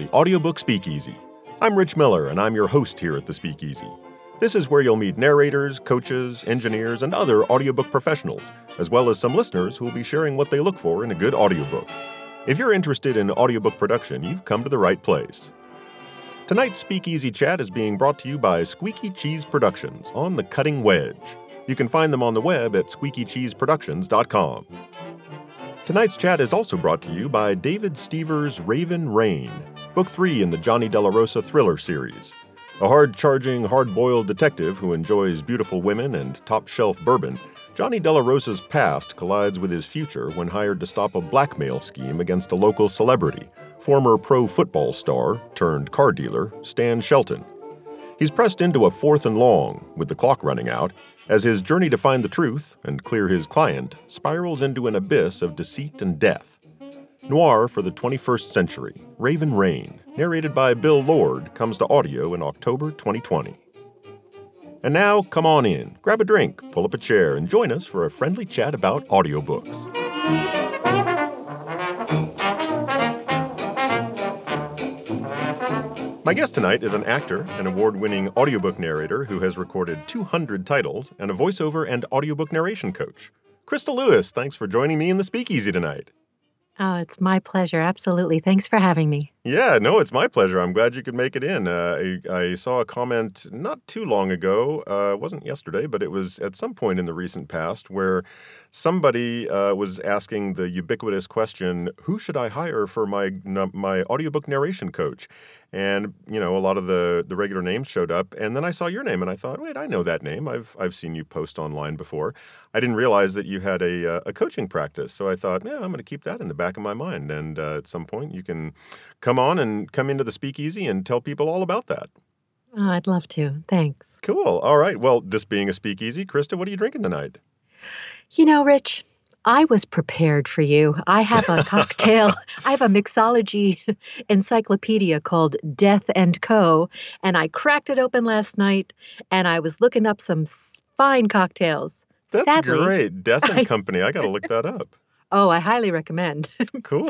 The Audiobook Speakeasy. I'm Rich Miller, and I'm your host here at the Speakeasy. This is where you'll meet narrators, coaches, engineers, and other audiobook professionals, as well as some listeners who will be sharing what they look for in a good audiobook. If you're interested in audiobook production, you've come to the right place. Tonight's Speakeasy Chat is being brought to you by Squeaky Cheese Productions on the Cutting Wedge. You can find them on the web at squeakycheeseproductions.com. Tonight's chat is also brought to you by David Stever's Raven Rain, book three in the Johnny Della Rosa thriller series. A hard charging, hard boiled detective who enjoys beautiful women and top shelf bourbon, Johnny Della Rosa's past collides with his future when hired to stop a blackmail scheme against a local celebrity, former pro football star turned car dealer Stan Shelton. He's pressed into a fourth and long, with the clock running out, as his journey to find the truth and clear his client spirals into an abyss of deceit and death. Noir for the 21st Century, Raven Rain, narrated by Bill Lord, comes to audio in October 2020. And now, come on in, grab a drink, pull up a chair, and join us for a friendly chat about audiobooks. My guest tonight is an actor, an award winning audiobook narrator who has recorded 200 titles, and a voiceover and audiobook narration coach. Christa Lewis, thanks for joining me in the speakeasy tonight. Oh, it's my pleasure. Absolutely. Thanks for having me. Yeah, no, it's my pleasure. I'm glad you could make it in. Uh, I, I, saw a comment not too long ago. Uh, wasn't yesterday, but it was at some point in the recent past where somebody uh, was asking the ubiquitous question, "Who should I hire for my my audiobook narration coach?" And you know a lot of the the regular names showed up and then i saw your name and i thought wait i know that name. I've i've seen you post online before. I didn't realize that you had a uh, a coaching practice so i thought yeah i'm going to keep that in the back of my mind and uh, at some point you can come on and come into the speakeasy and tell people all about that. Oh, i'd love to. Thanks. Cool. All right. Well this being a speakeasy Christa what are you drinking tonight? You know rich I was prepared for you. I have a cocktail. I have a mixology encyclopedia called Death and Co. And I cracked it open last night and I was looking up some fine cocktails. That's Sadly, great. Death and I, Company. I got to look that up. Oh, I highly recommend. cool.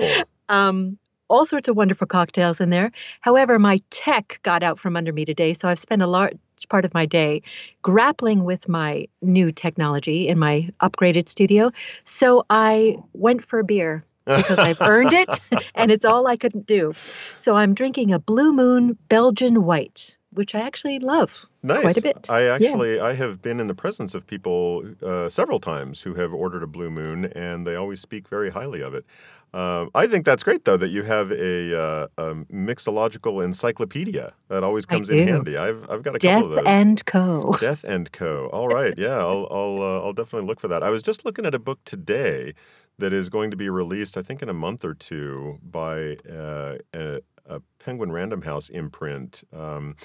Um, all sorts of wonderful cocktails in there. However, my tech got out from under me today, so I've spent a large part of my day grappling with my new technology in my upgraded studio. So I went for a beer because I've earned it and it's all I could do. So I'm drinking a Blue Moon Belgian White which I actually love nice. quite a bit. I actually yeah. I have been in the presence of people uh, several times who have ordered a Blue Moon, and they always speak very highly of it. Um, I think that's great, though, that you have a, uh, a mixological encyclopedia. That always comes in handy. I've, I've got a Death couple of those. Death and Co. Death and Co. All right, yeah, I'll I'll, uh, I'll definitely look for that. I was just looking at a book today that is going to be released, I think, in a month or two by uh, a, a, Penguin Random House imprint. Um,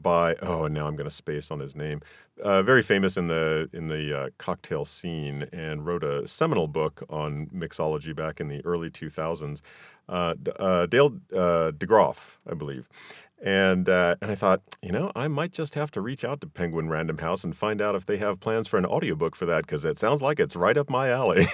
by oh, and now I'm going to space on his name. Uh, very famous in the in the uh, cocktail scene, and wrote a seminal book on mixology back in the early 2000s. Uh, uh, Dale uh, DeGroff, I believe, and uh, and I thought, you know, I might just have to reach out to Penguin Random House and find out if they have plans for an audiobook for that because it sounds like it's right up my alley.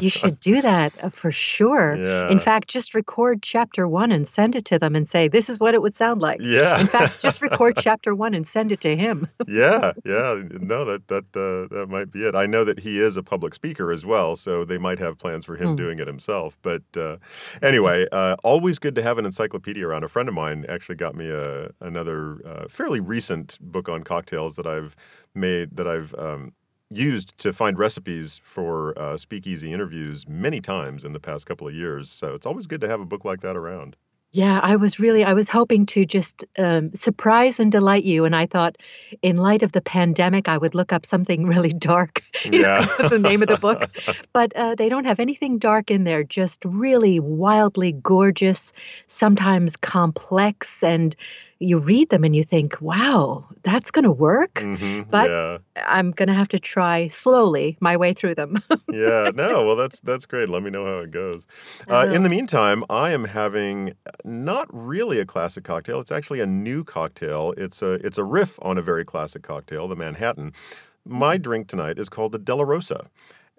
you should do that uh, for sure. Yeah. In fact, just record chapter one and send it to them and say, this is what it would sound like. Yeah. In fact, just record chapter one and send it to him. yeah, yeah. No, that that uh, that might be it. I know that he is a public speaker as well, so they might have plans for him hmm. doing it himself. But uh, anyway, uh, always good to have an encyclopedia around. A friend of mine actually got me a, another uh, fairly recent book on cocktails that I've made that I've um, used to find recipes for uh, speakeasy interviews many times in the past couple of years. So it's always good to have a book like that around. Yeah, I was really I was hoping to just um, surprise and delight you, and I thought, in light of the pandemic, I would look up something really dark. Yeah, the name of the book, but uh, they don't have anything dark in there. Just really wildly gorgeous, sometimes complex, and you read them and you think, wow, that's going to work. Mm-hmm, but yeah. I'm going to have to try slowly my way through them. yeah, no, well, that's that's great. Let me know how it goes. Uh, in the meantime, I am having not really a classic cocktail. It's actually a new cocktail. It's a it's a riff on a very classic cocktail, the Manhattan. My mm-hmm. drink tonight is called the Della Rosa.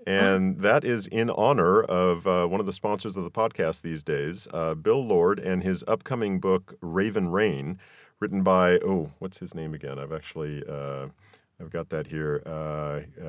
And that is in honor of uh, one of the sponsors of the podcast these days, uh, Bill Lord, and his upcoming book, Raven Rain, written by, oh, what's his name again? I've actually. Uh, I've got that here. Uh, uh,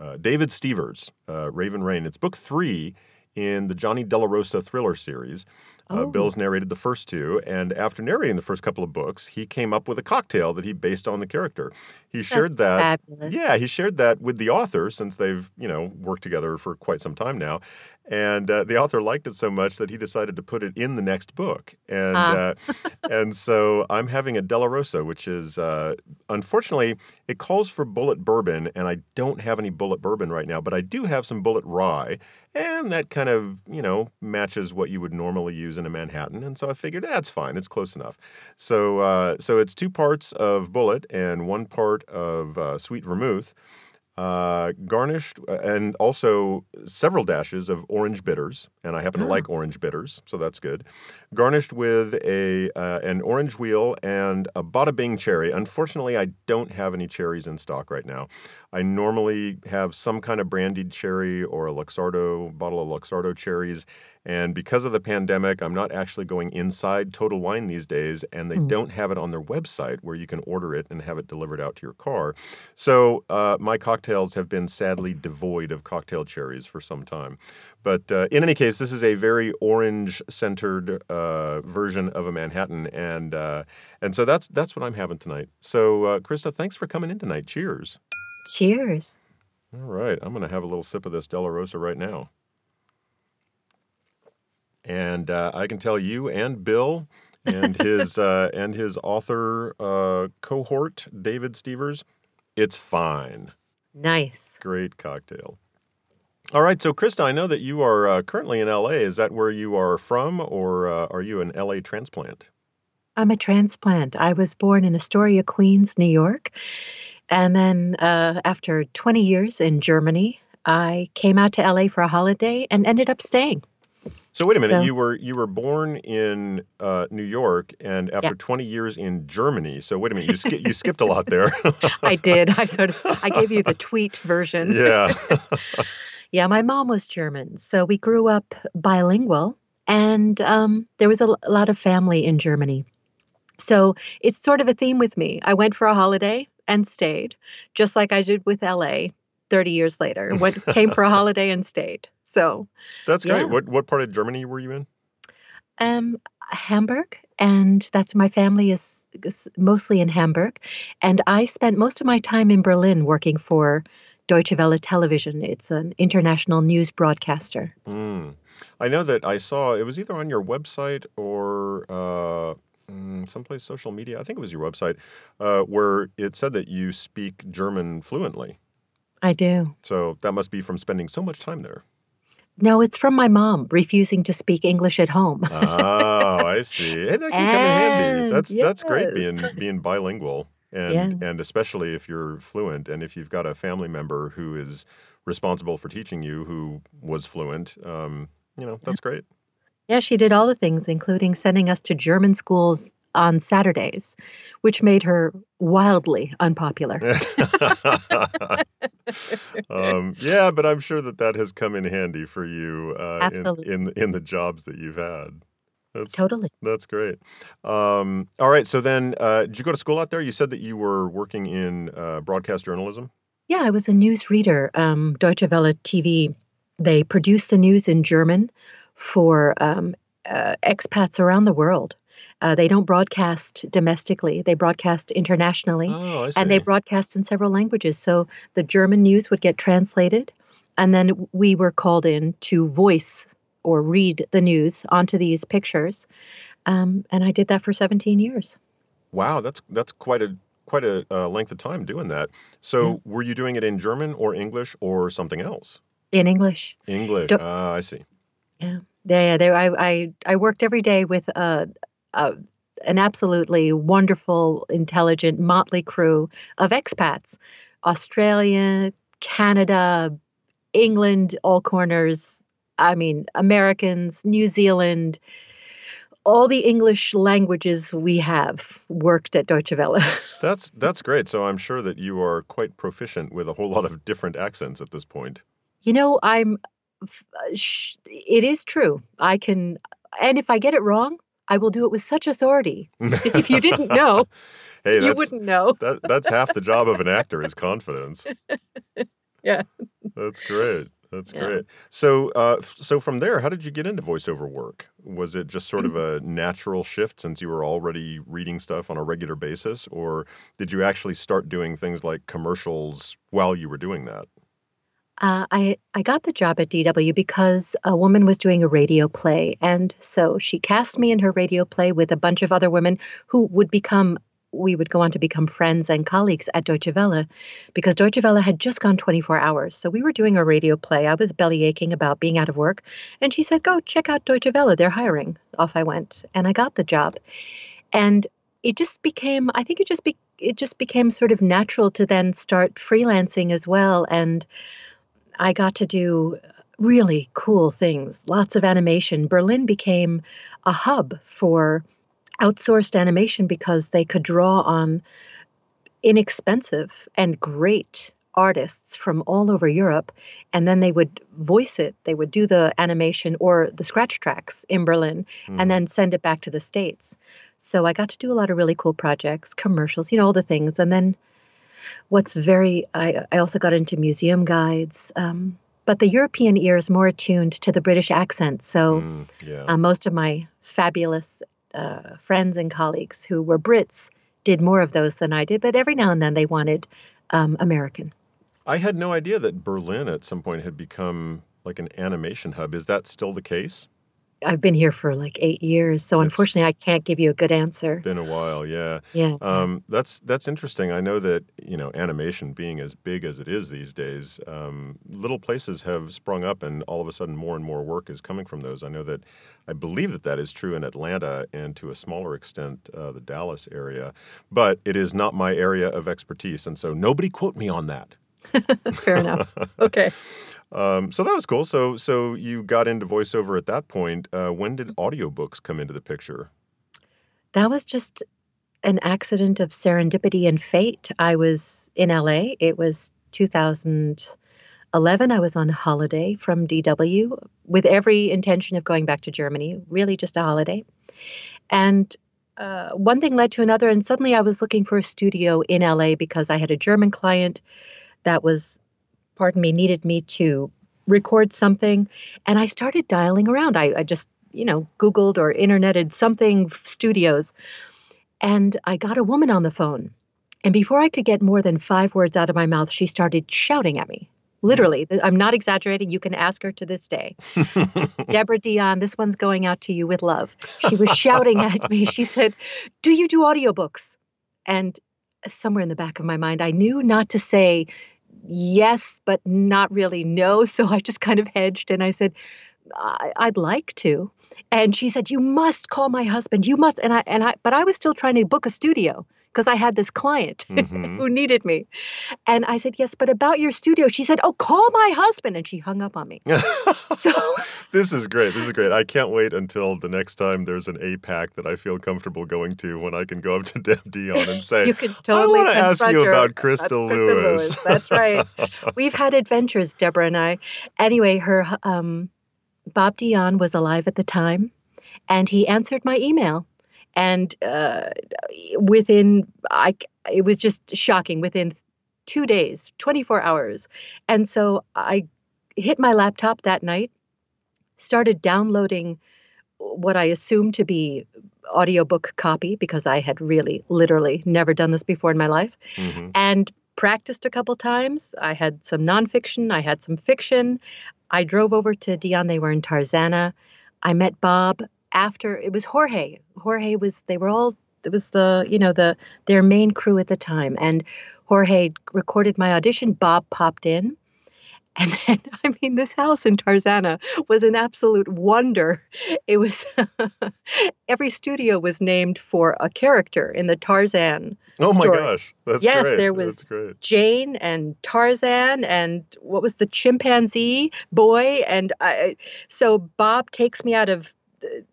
uh, David Stever's, Raven Rain. It's book three in the Johnny Della Rosa thriller series. Uh, Oh. Bill's narrated the first two, and after narrating the first couple of books, he came up with a cocktail that he based on the character. He shared That's that. fabulous. Yeah, he shared that with the author since they've you know worked together for quite some time now, and uh, the author liked it so much that he decided to put it in the next book. And Ah. uh, and so I'm having a Della Rosa, which is uh, unfortunately it calls for Bulleit bourbon, and I don't have any Bulleit bourbon right now, but I do have some Bulleit rye, and that kind of you know matches what you would normally use in a Manhattan. And so I figured that's fine, it's close enough. So uh, so it's two parts of Bulleit and one part of uh, sweet vermouth. Uh, garnished uh, and also several dashes of orange bitters, and I happen to Oh. like orange bitters, so that's good. Garnished with a uh, an orange wheel and a bada bing cherry. Unfortunately, I don't have any cherries in stock right now. I normally have some kind of brandied cherry or a Luxardo bottle of Luxardo cherries, and because of the pandemic, I'm not actually going inside Total Wine these days, and they Mm. don't have it on their website where you can order it and have it delivered out to your car. So uh, my cocktails have been sadly devoid of cocktail cherries for some time. But uh, in any case, this is a very orange-centered uh, version of a Manhattan, and uh, and so that's that's what I'm having tonight. So uh, Christa, thanks for coming in tonight. Cheers. Cheers. All right, I'm going to have a little sip of this Della Rosa right now. And uh, I can tell you and Bill and his uh, and his author uh, cohort, David Stevers, it's fine. Nice. Great cocktail. All right, so Christa, I know that you are uh, currently in LA. Is that where you are from, or uh, are you an LA transplant? I'm a transplant. I was born in Astoria, Queens, New York. And then uh, after 20 years in Germany, I came out to LA for a holiday and ended up staying. So wait a minute, So- you were you were born in uh, New York, and after 20 years in Germany. So wait a minute, you ski- you skipped a lot there. I did. I sort of I gave you the tweet version. yeah. Yeah, my mom was German, so we grew up bilingual, and um, there was a, l- a lot of family in Germany. So it's sort of a theme with me. I went for a holiday and stayed, just like I did with LA 30 years later. Went, came for a holiday and stayed. So, That's great. Yeah. What what part of Germany were you in? um, Hamburg, and that's my family is, is mostly in Hamburg, and I spent most of my time in Berlin working for Deutsche Welle Television. It's an international news broadcaster. Mm. I know that I saw it was either on your website or uh, mm, someplace social media. I think it was your website uh, where it said that you speak German fluently. I do. So that must be from spending so much time there. No, it's from my mom refusing to speak English at home. oh, I see. Hey, that can come in handy. And That's that's great being being bilingual, and Yeah. and especially if you're fluent, and if you've got a family member who is responsible for teaching you who was fluent. Um, you know, that's great. Yeah, she did all the things, including sending us to German schools on Saturdays, which made her wildly unpopular. um, yeah, but I'm sure that that has come in handy for you uh, in, in in the jobs that you've had. That's Totally. that's great. Um, all right, so then uh, did you go to school out there? You said that you were working in uh, broadcast journalism. Yeah, I was a news reader. Um, Deutsche Welle TV, they produce the news in German for um, uh, expats around the world. Uh, they don't broadcast domestically, they broadcast internationally. Oh, I see. and they broadcast in several languages. So the German news would get translated, and then we were called in to voice or read the news onto these pictures. Um, and I did that for 17 years. wow, that's that's quite a quite a uh, length of time doing that. So were you doing it in German or English or something else? In English, English. Ah, I see. yeah, yeah. There, I, I, I worked every day with a, a, an absolutely wonderful, intelligent motley crew of expats, Australia, Canada, England, all corners. I mean, Americans, New Zealand, all the English languages we have worked at Deutsche Welle. That's that's great. So I'm sure that you are quite proficient with a whole lot of different accents at this point. You know, I'm. uh, It is true. I can, and if I get it wrong, I will do it with such authority. If you didn't know, hey, you wouldn't know. that that's half the job of an actor is confidence. Yeah. That's great. That's Yeah. great. So, uh, f- so from there, how did you get into voiceover work? Was it just sort of Mm-hmm. a natural shift since you were already reading stuff on a regular basis, or did you actually start doing things like commercials while you were doing that? Uh, I I got the job at DW because a woman was doing a radio play, and so she cast me in her radio play with a bunch of other women who would become. We would go on to become friends and colleagues at Deutsche Welle, because Deutsche Welle had just gone 24 hours. So we were doing a radio play. I was belly aching about being out of work, and she said, "Go check out Deutsche Welle. They're hiring." Off I went, and I got the job, and it just became. I think it just be it just became sort of natural to then start freelancing as well, and I got to do really cool things, lots of animation. Berlin became a hub for outsourced animation because they could draw on inexpensive and great artists from all over Europe and then they would voice it they would do the animation or the scratch tracks in Berlin Mhm. and then send it back to the states so I got to do a lot of really cool projects commercials you know all the things and then what's very I, I also got into museum guides um, but the european ear is more attuned to the british accent so Mm, yeah. uh, most of my fabulous uh, friends and colleagues who were brits did more of those than i did but every now and then they wanted um, american I had no idea that Berlin at some point had become like an animation hub. Is that still the case? I've been here for like eight years so unfortunately i can't give you a good answer been a while, yeah. yeah Um, that's that's interesting. I know that you know animation being as big as it is these days, um, little places have sprung up, and all of a sudden, more and more work is coming from those. I know that I believe that that is true in Atlanta and to a smaller extent uh, the Dallas area, but it is not my area of expertise, and so nobody quote me on that. fair enough okay Um, so that was cool. So so you got into voiceover at that point. Uh, when did audiobooks come into the picture? that was just an accident of serendipity and fate. I was in LA. It was 2011. I was on holiday from DW with every intention of going back to Germany, really just a holiday. And uh, one thing led to another, and suddenly I was looking for a studio in LA because I had a German client that was, pardon me, needed me to record something. And I started dialing around. I, I just, you know, Googled or interneted something studios and I got a woman on the phone. And before I could get more than five words out of my mouth, she started shouting at me. Literally, I'm not exaggerating. You can ask her to this day. Debra Deyan, this one's going out to you with love. She was shouting at me. She said, Do you do audiobooks? And somewhere in the back of my mind, I knew not to say yes, but not really no. So I just kind of hedged and I said, I- I'd like to. And she said, "You must call my husband. You must." And I and I, but I was still trying to book a studio because I had this client Mhm. who needed me. And I said, "Yes, but about your studio." She said, "Oh, call my husband." And she hung up on me. So this is great. This is great. I can't wait until the next time there's an APAC that I feel comfortable going to when I can go up to Deb Deyan and say, you I totally want to ask you about Christa Lewis. That's right. We've had adventures, Deborah and I. Anyway, her um, Bob Deyan was alive at the time, and he answered my email. And uh, within, I it was just shocking. Within two days, 24 hours, and so I hit my laptop that night, started downloading what I assumed to be audiobook copy because I had really, literally never done this before in my life Mhm. and practiced a couple times. I had some nonfiction, I had some fiction. I drove over to Deyan. They were in Tarzana. I met Bob after it was Jorge. Jorge was they were all it was the you know the their main crew at the time and Jorge recorded my audition. Bob popped in. And then, I mean, this house in Tarzana was an absolute wonder. It was every studio was named for a character in the Tarzan Oh my story. gosh. That's Yes, great. there was-. Jane and Tarzan and what was the chimpanzee boy and I so Bob takes me out of the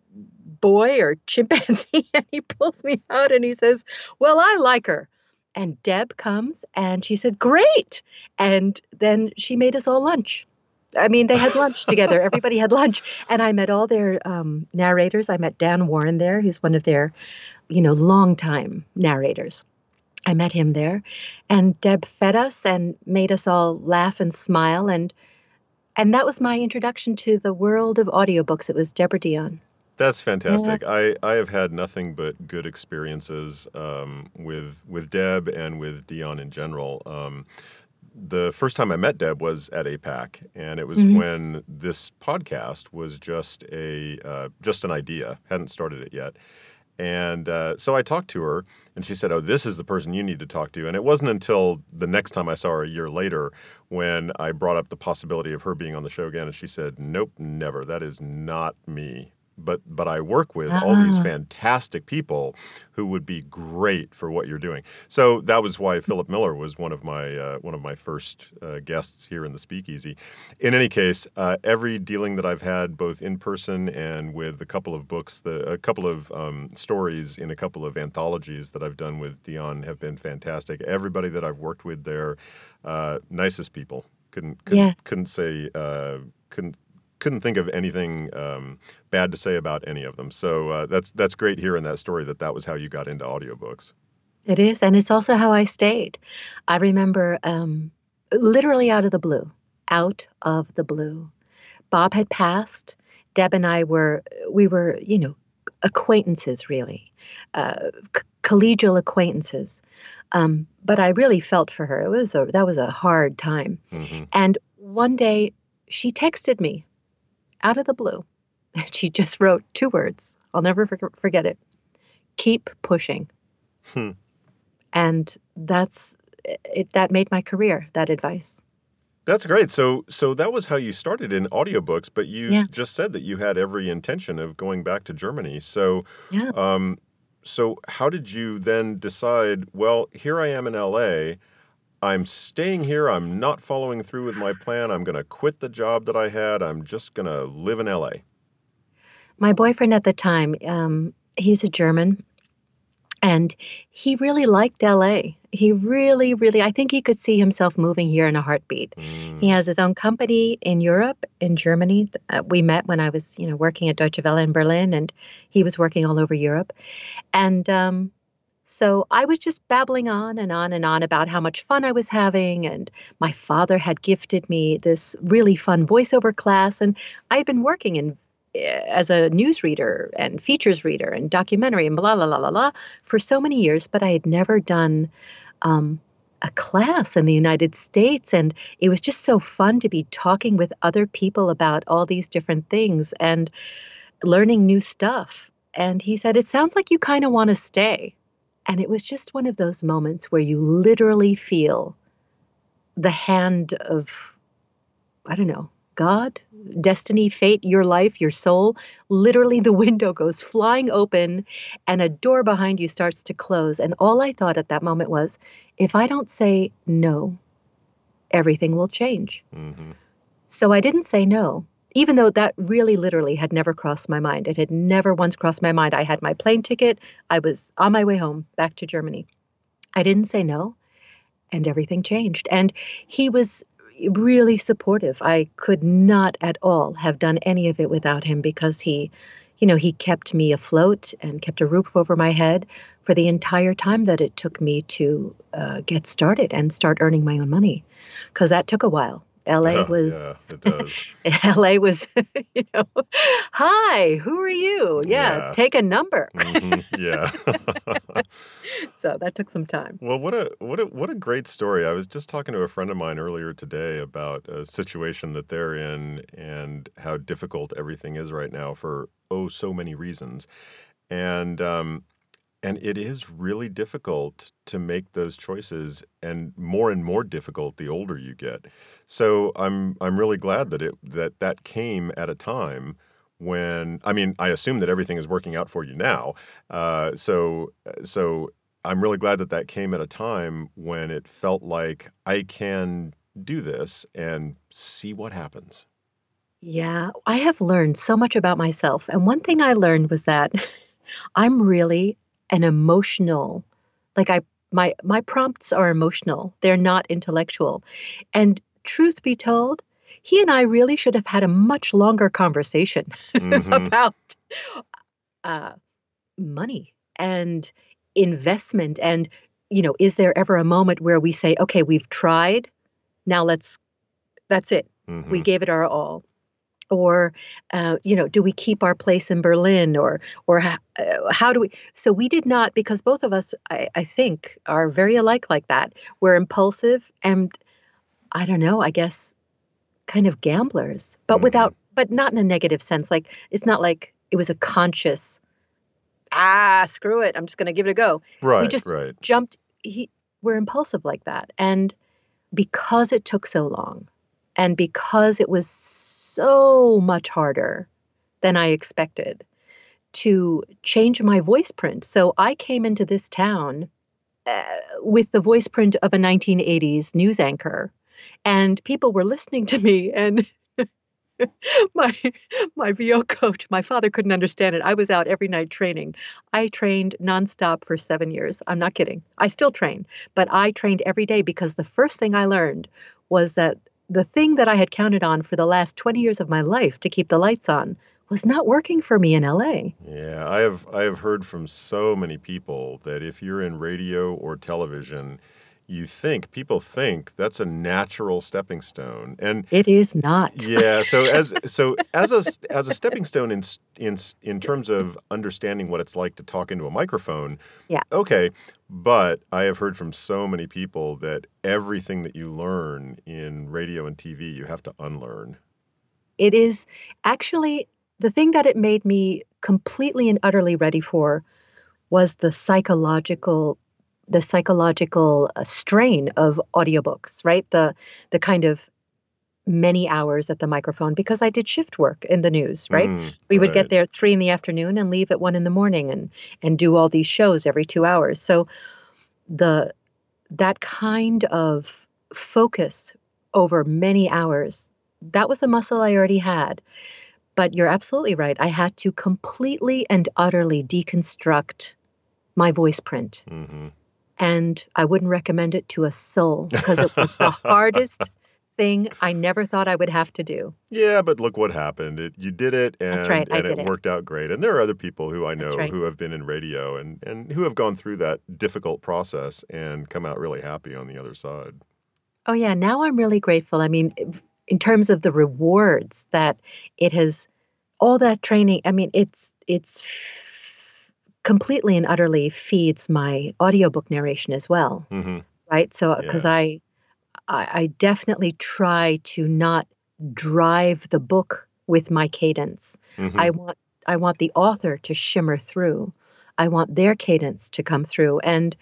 boy or chimpanzee and he pulls me out and he says, "Well, I like her." And Deb comes and she said, "Great." And then she made us all lunch. I mean, they had lunch together. Everybody had lunch, and I met all their um, narrators. I met Dan Warren there, who's one of their, you know, longtime narrators. I met him there, and Deb fed us and made us all laugh and smile, and and that was my introduction to the world of audiobooks. It was Debra Deyan. That's fantastic. Yeah. I, I have had nothing but good experiences um, with with Deb and with Deyan in general. Um, the first time I met Deb was at APAC, and it was mm-hmm. when this podcast was just a uh, just an idea, hadn't started it yet. And uh, so I talked to her, and she said, "Oh, this is the person you need to talk to." And it wasn't until the next time I saw her a year later when I brought up the possibility of her being on the show again, and she said, "Nope, never. That is not me." But but I work with all these ah. fantastic people who would be great for what you're doing. So that was why Philip Miller was one of my uh, one of my first uh, guests here in the Speakeasy. In any case, uh, every dealing that I've had, both in person and with a couple of books, the, a couple of um, stories in a couple of anthologies that I've done with Deyan have been fantastic. Everybody that I've worked with there, uh, nicest people. Couldn't couldn't, yeah. couldn't say uh, couldn't couldn't think of anything um, bad to say about any of them. So uh, that's that's great here in that story that that was how you got into audiobooks. It is, and it's also how I stayed. I remember um, literally out of the blue, out of the blue. Bob had passed. Deb and I were we were you know acquaintances really, uh, c- collegial acquaintances. Um, but I really felt for her. It was a, that was a hard time. Mm-hmm. And one day she texted me out of the blue. She just wrote two words. I'll never forget it. Keep pushing. Hmm. And that's it that made my career, that advice. That's great. So so that was how you started in audiobooks, but you yeah. just said that you had every intention of going back to Germany. So yeah. um so how did you then decide, well, here I am in LA, I'm staying here. I'm not following through with my plan. I'm going to quit the job that I had. I'm just going to live in LA. My boyfriend at the time, um, he's a German, and he really liked LA. He really, really, I think he could see himself moving here in a heartbeat. Mm. He has his own company in Europe, in Germany. Uh, we met when I was, you know, working at Deutsche Welle in Berlin, and he was working all over Europe. And um, so I was just babbling on and on and on about how much fun I was having. And my father had gifted me this really fun voiceover class. And I had been working in eh, as a newsreader and features reader and documentary and blah, blah, blah, blah, blah for so many years, but I had never done um, a class in the United States. And it was just so fun to be talking with other people about all these different things and learning new stuff. And he said, It sounds like you kind of want to stay. And it was just one of those moments where you literally feel the hand of, I don't know, God, destiny, fate, your life, your soul. Literally, the window goes flying open and a door behind you starts to close. And all I thought at that moment was if I don't say no, everything will change. Mm-hmm. So I didn't say no even though that really literally had never crossed my mind. It had never once crossed my mind. I had my plane ticket. I was on my way home back to Germany. I didn't say no, and everything changed. And he was really supportive. I could not at all have done any of it without him because he, you know, he kept me afloat and kept a roof over my head for the entire time that it took me to uh, get started and start earning my own money because that took a while LA was yeah, it does. LA was you know hi who are you yeah, yeah. take a number mm-hmm. yeah so that took some time well what a what a what a great story I was just talking to a friend of mine earlier today about a situation that they're in and how difficult everything is right now for oh so many reasons and um and it is really difficult to make those choices and more and more difficult the older you get. So I'm I'm really glad that it that that came at a time when I mean I assume that everything is working out for you now. Uh, so so I'm really glad that that came at a time when it felt like I can do this and see what happens. Yeah, I have learned so much about myself. And one thing I learned was that I'm really an emotional like I my my prompts are emotional. They're not intellectual. And truth be told, he and I really should have had a much longer conversation hmm about uh, money and investment and you know is there ever a moment where we say okay we've tried now let's that's it. We hmm gave it our all. Or uh, you know do we keep our place in berlin? or or uh, how do we so we did not because both of us I, I think are very alike like that. We're impulsive and i don't know i guess kind of gamblers but hmm without but not in a negative sense like it's not like it was a conscious ah screw it i'm just going to give it a go Right. we just right. jumped he we're impulsive like that and because it took so long and because it was so much harder than i expected to change my voice print so i came into this town uh, with the voice print of a 1980s news anchor and people were listening to me and my my VO coach, my father couldn't understand it. I was out every night training. I trained nonstop for seven years. I'm not kidding. I still train, but I trained every day because the first thing I learned was that the thing that I had counted on for the last 20 years of my life to keep the lights on was not working for me in LA. Yeah, I have I have heard from so many people that if you're in radio or television, you think people think that's a natural stepping stone. And It is not. yeah, so as so as a as a stepping stone in in in terms of understanding what it's like to talk into a microphone, Yeah. okay, but I have heard from so many people that everything that you learn in radio and TV, you have to unlearn. It is actually the thing that it made me completely and utterly ready for was the psychological the psychological uh, strain of audiobooks, right? The the kind of many hours at the microphone because I did shift work in the news, right? Mm, We would get there at three in the afternoon and leave at one in the morning and and do all these shows every two hours. So the that kind of focus over many hours, that was a muscle I already had. But you're absolutely right. I had to completely and utterly deconstruct my voice print. hmm And I wouldn't recommend it to a soul because it was the hardest thing I never thought I would have to do. Yeah, but look what happened. It, you did it, That's right. and did it it. worked out great. And there are other people who I know right. who have been in radio and and who have gone through that difficult process and come out really happy on the other side. Oh, yeah. Now I'm really grateful. I mean, in terms of the rewards that it has, all that training, I mean, it's, it's completely and utterly feeds my audiobook narration as well, hmm right? So, because Yeah. I, I, I definitely try to not drive the book with my cadence. hmm I want, I want the author to shimmer through. I want their cadence to come through. And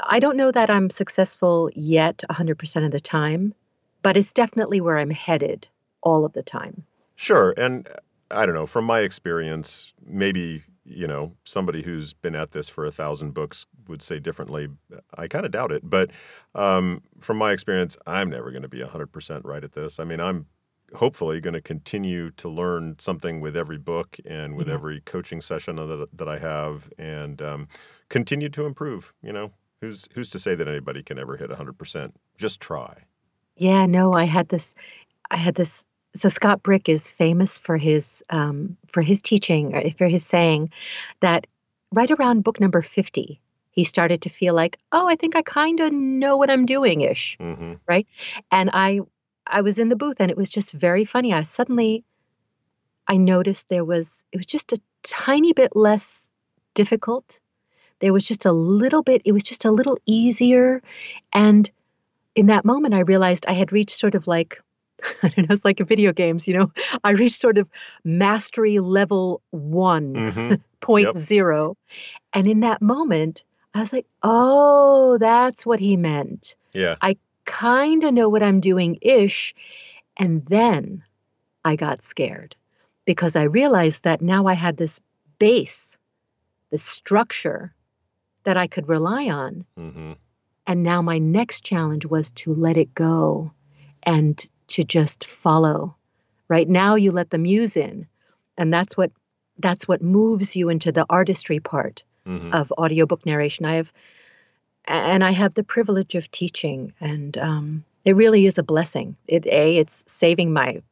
I don't know that I'm successful yet 100% of the time, but it's definitely where I'm headed all of the time. Sure. And I don't know, from my experience, maybe, you know, somebody who's been at this for a thousand books would say differently. I kind of doubt it. But um, from my experience, I'm never going to be 100% right at this. I mean, I'm hopefully going to continue to learn something with every book and with Yeah. every coaching session that, that I have and um, continue to improve. You know, who's, who's to say that anybody can ever hit 100%? Just try. Yeah, no, I had this, I had this. So Scott Brick is famous for his um, for his teaching, or for his saying that right around book number 50, he started to feel like, oh, I think I kind of know what I'm doing ish, hmm right? And I I was in the booth and it was just very funny. I suddenly I noticed there was it was just a tiny bit less difficult. There was just a little bit it was just a little easier and in that moment I realized I had reached sort of like I don't know, it's like video games, you know. I reached sort of mastery level 1 hmm point Yep. zero, And in that moment, I was like, "Oh, that's what he meant." Yeah. I kind of know what I'm doing ish. And then I got scared because I realized that now I had this base, this structure that I could rely on. hmm And now my next challenge was to let it go and to just follow. Right now you let the muse in. And that's what that's what moves you into the artistry part hmm of audiobook narration. I have and I have the privilege of teaching and um, it really is a blessing. It a it's saving my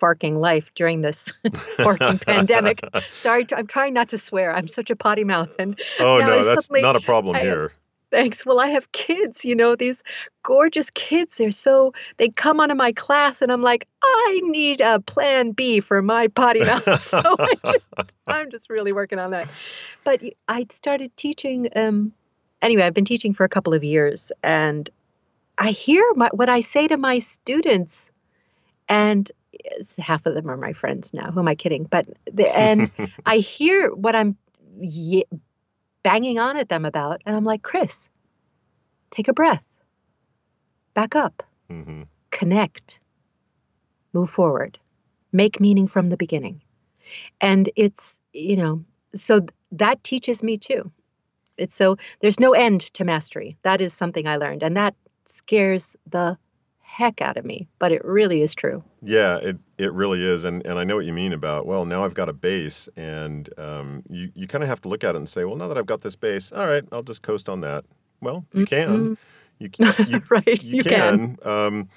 farking life during this farking pandemic. Sorry, I'm trying not to swear. I'm such a potty mouth, and oh no, that's not a problem here. Thanks. Well, I have kids, you know, these gorgeous kids. They're so, they come onto my class and I'm like, I need a plan B for my potty mouth. so I just, I'm just really working on that. But I started teaching, um, anyway, I've been teaching for a couple of years and I hear my, what I say to my students and half of them are my friends now. Who am I kidding? But, the, and I hear what I'm banging on at them about. And I'm like, Chris, take a breath, back up, mm-hmm. connect, move forward, make meaning from the beginning. And it's, you know, so that teaches me too. It's so there's no end to mastery. That is something I learned. And that scares the heck out of me, but it really is true. Yeah, it, it really is. And, and I know what you mean about, well, now I've got a base. And um, you, you kind of have to look at it and say, well, now that I've got this base, all right, I'll just coast on that. Well, you can. Mm-hmm. You can. You, right, you, you can. can. Um,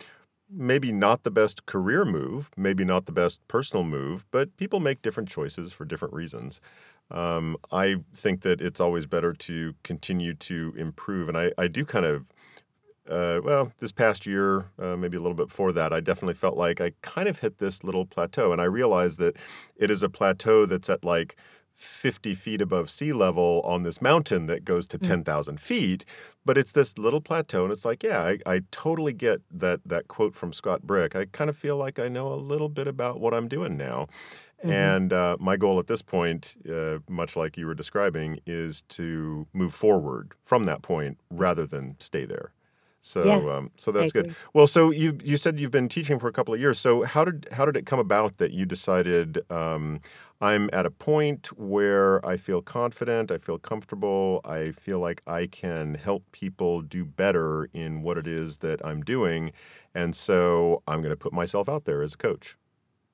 maybe not the best career move, maybe not the best personal move, but people make different choices for different reasons. Um, I think that it's always better to continue to improve. And I, I do kind of uh, well, this past year, uh, maybe a little bit before that, I definitely felt like I kind of hit this little plateau. And I realized that it is a plateau that's at like 50 feet above sea level on this mountain that goes to mm. 10,000 feet. But it's this little plateau. And it's like, yeah, I, I totally get that, that quote from Scott Brick. I kind of feel like I know a little bit about what I'm doing now. Mm-hmm. And uh, my goal at this point, uh, much like you were describing, is to move forward from that point rather than stay there. So um, so that's good. Well, so you you said you've been teaching for a couple of years. So how did how did it come about that you decided um, I'm at a point where I feel confident, I feel comfortable, I feel like I can help people do better in what it is that I'm doing, and so I'm going to put myself out there as a coach.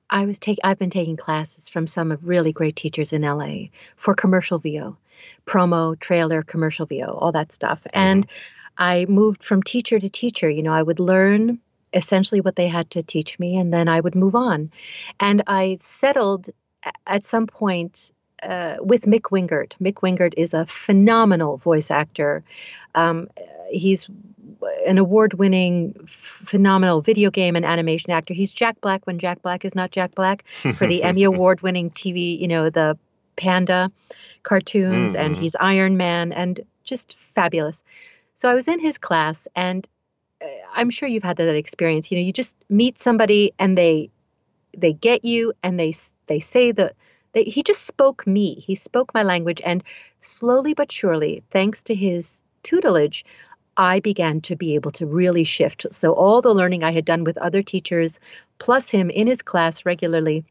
I was take I've been taking classes from some of really great teachers in LA for commercial VO, promo, trailer, commercial VO, all that stuff, mm-hmm. and I moved from teacher to teacher. You know, I would learn essentially what they had to teach me, and then I would move on. And I settled at some point uh, with Mick Wingert. Mick Wingert is a phenomenal voice actor. Um, he's an award-winning, phenomenal video game and animation actor. He's Jack Black when Jack Black is not Jack Black for the Emmy award-winning TV. You know the Panda cartoons, mm-hmm. and he's Iron Man, and just fabulous. So I was in his class, and uh, I'm sure you've had that experience. You know, you just meet somebody and they they get you, and they they say the they, he just spoke me. He spoke my language, and slowly but surely, thanks to his tutelage, I began to be able to really shift. So all the learning I had done with other teachers, plus him in his class regularly.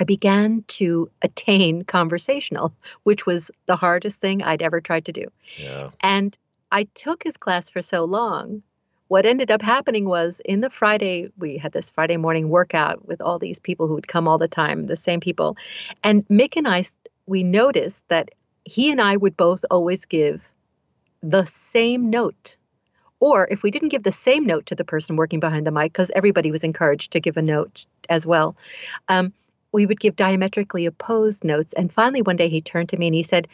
I began to attain conversational, which was the hardest thing I'd ever tried to do. Yeah. And I took his class for so long. What ended up happening was in the Friday, we had this Friday morning workout with all these people who would come all the time, the same people. And Mick and I, we noticed that he and I would both always give the same note. Or if we didn't give the same note to the person working behind the mic, because everybody was encouraged to give a note as well, um, we would give diametrically opposed notes. And finally, one day he turned to me and he said,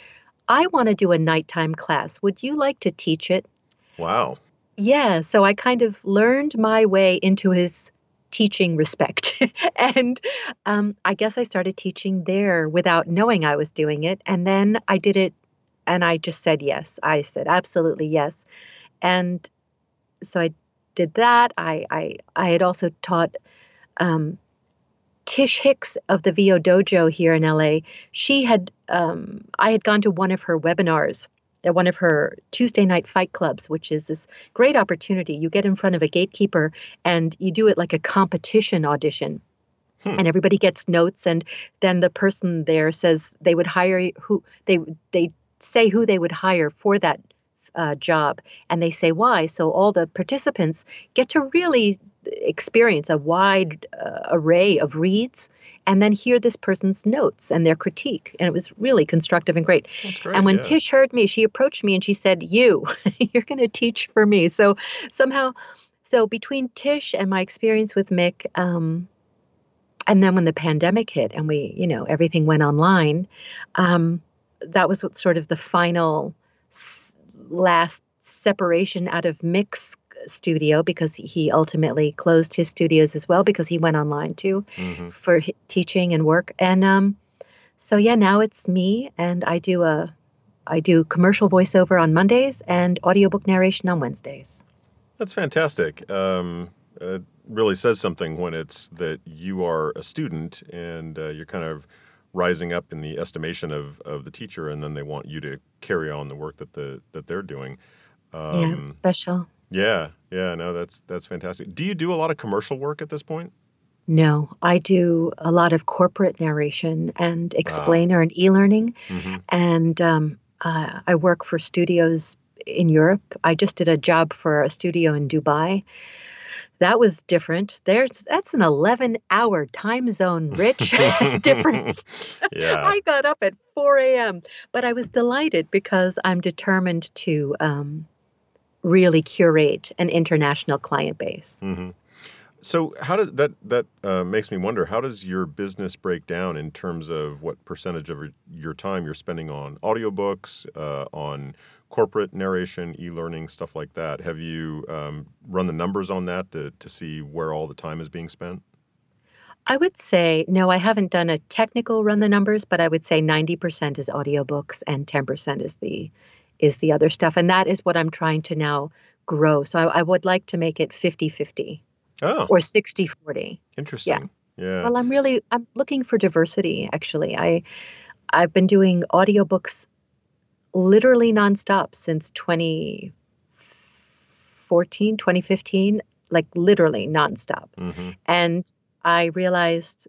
I want to do a nighttime class. Would you like to teach it? Wow. Yeah. So I kind of learned my way into his teaching respect. and um, I guess I started teaching there without knowing I was doing it. And then I did it and I just said yes. I said absolutely yes. And so I did that. I I, I had also taught um, Tish Hicks of the VO Dojo here in LA, she had, um, I had gone to one of her webinars at one of her Tuesday night fight clubs, which is this great opportunity. You get in front of a gatekeeper and you do it like a competition audition. Hmm. And everybody gets notes, and then the person there says they would hire who they they say who they would hire for that uh, job, and they say why. So all the participants get to really experience a wide uh, array of reads and then hear this person's notes and their critique. And it was really constructive and great, great and when yeah. tish heard me she approached me and she said you you're going to teach for me. So somehow so between Tish and my experience with Mick, um, and then when the pandemic hit and we, you know, everything went online, um, that was what sort of the final s- last separation out of Mick's studio because he ultimately closed his studios as well because he went online too hmm for teaching and work. And um, so yeah, now it's me, and I do a I do commercial voiceover on Mondays and audiobook narration on Wednesdays. That's fantastic. Um, it really says something when it's that you are a student and uh, you're kind of rising up in the estimation of, of the teacher, and then they want you to carry on the work that the that they're doing. Yeah, Um, special. Yeah, yeah, no, that's that's fantastic. Do you do a lot of commercial work at this point? No, I do a lot of corporate narration and Ah, explainer and e-learning, mm-hmm. and um, uh, I work for studios in Europe. I just did a job for a studio in Dubai. That was different. There's that's an 11-hour time zone, Rich, difference. Yeah. I got up at 4 a.m., but I was delighted because I'm determined to um, really curate an international client base. hmm So how does that that uh, makes me wonder? How does your business break down in terms of what percentage of your time you're spending on audiobooks, uh, on corporate narration, e-learning, stuff like that? Have you um, run the numbers on that to to see where all the time is being spent? I would say, no, I haven't done a technical run the numbers, but I would say 90% is audiobooks and 10% is the is the other stuff. And that is what I'm trying to now grow. So I, I would like to make it 50-50 Oh, or 60-40. Interesting. Yeah. Well, I'm really I'm looking for diversity actually. I I've been doing audiobooks literally nonstop since 2014, 2015, like literally nonstop. hmm And I realized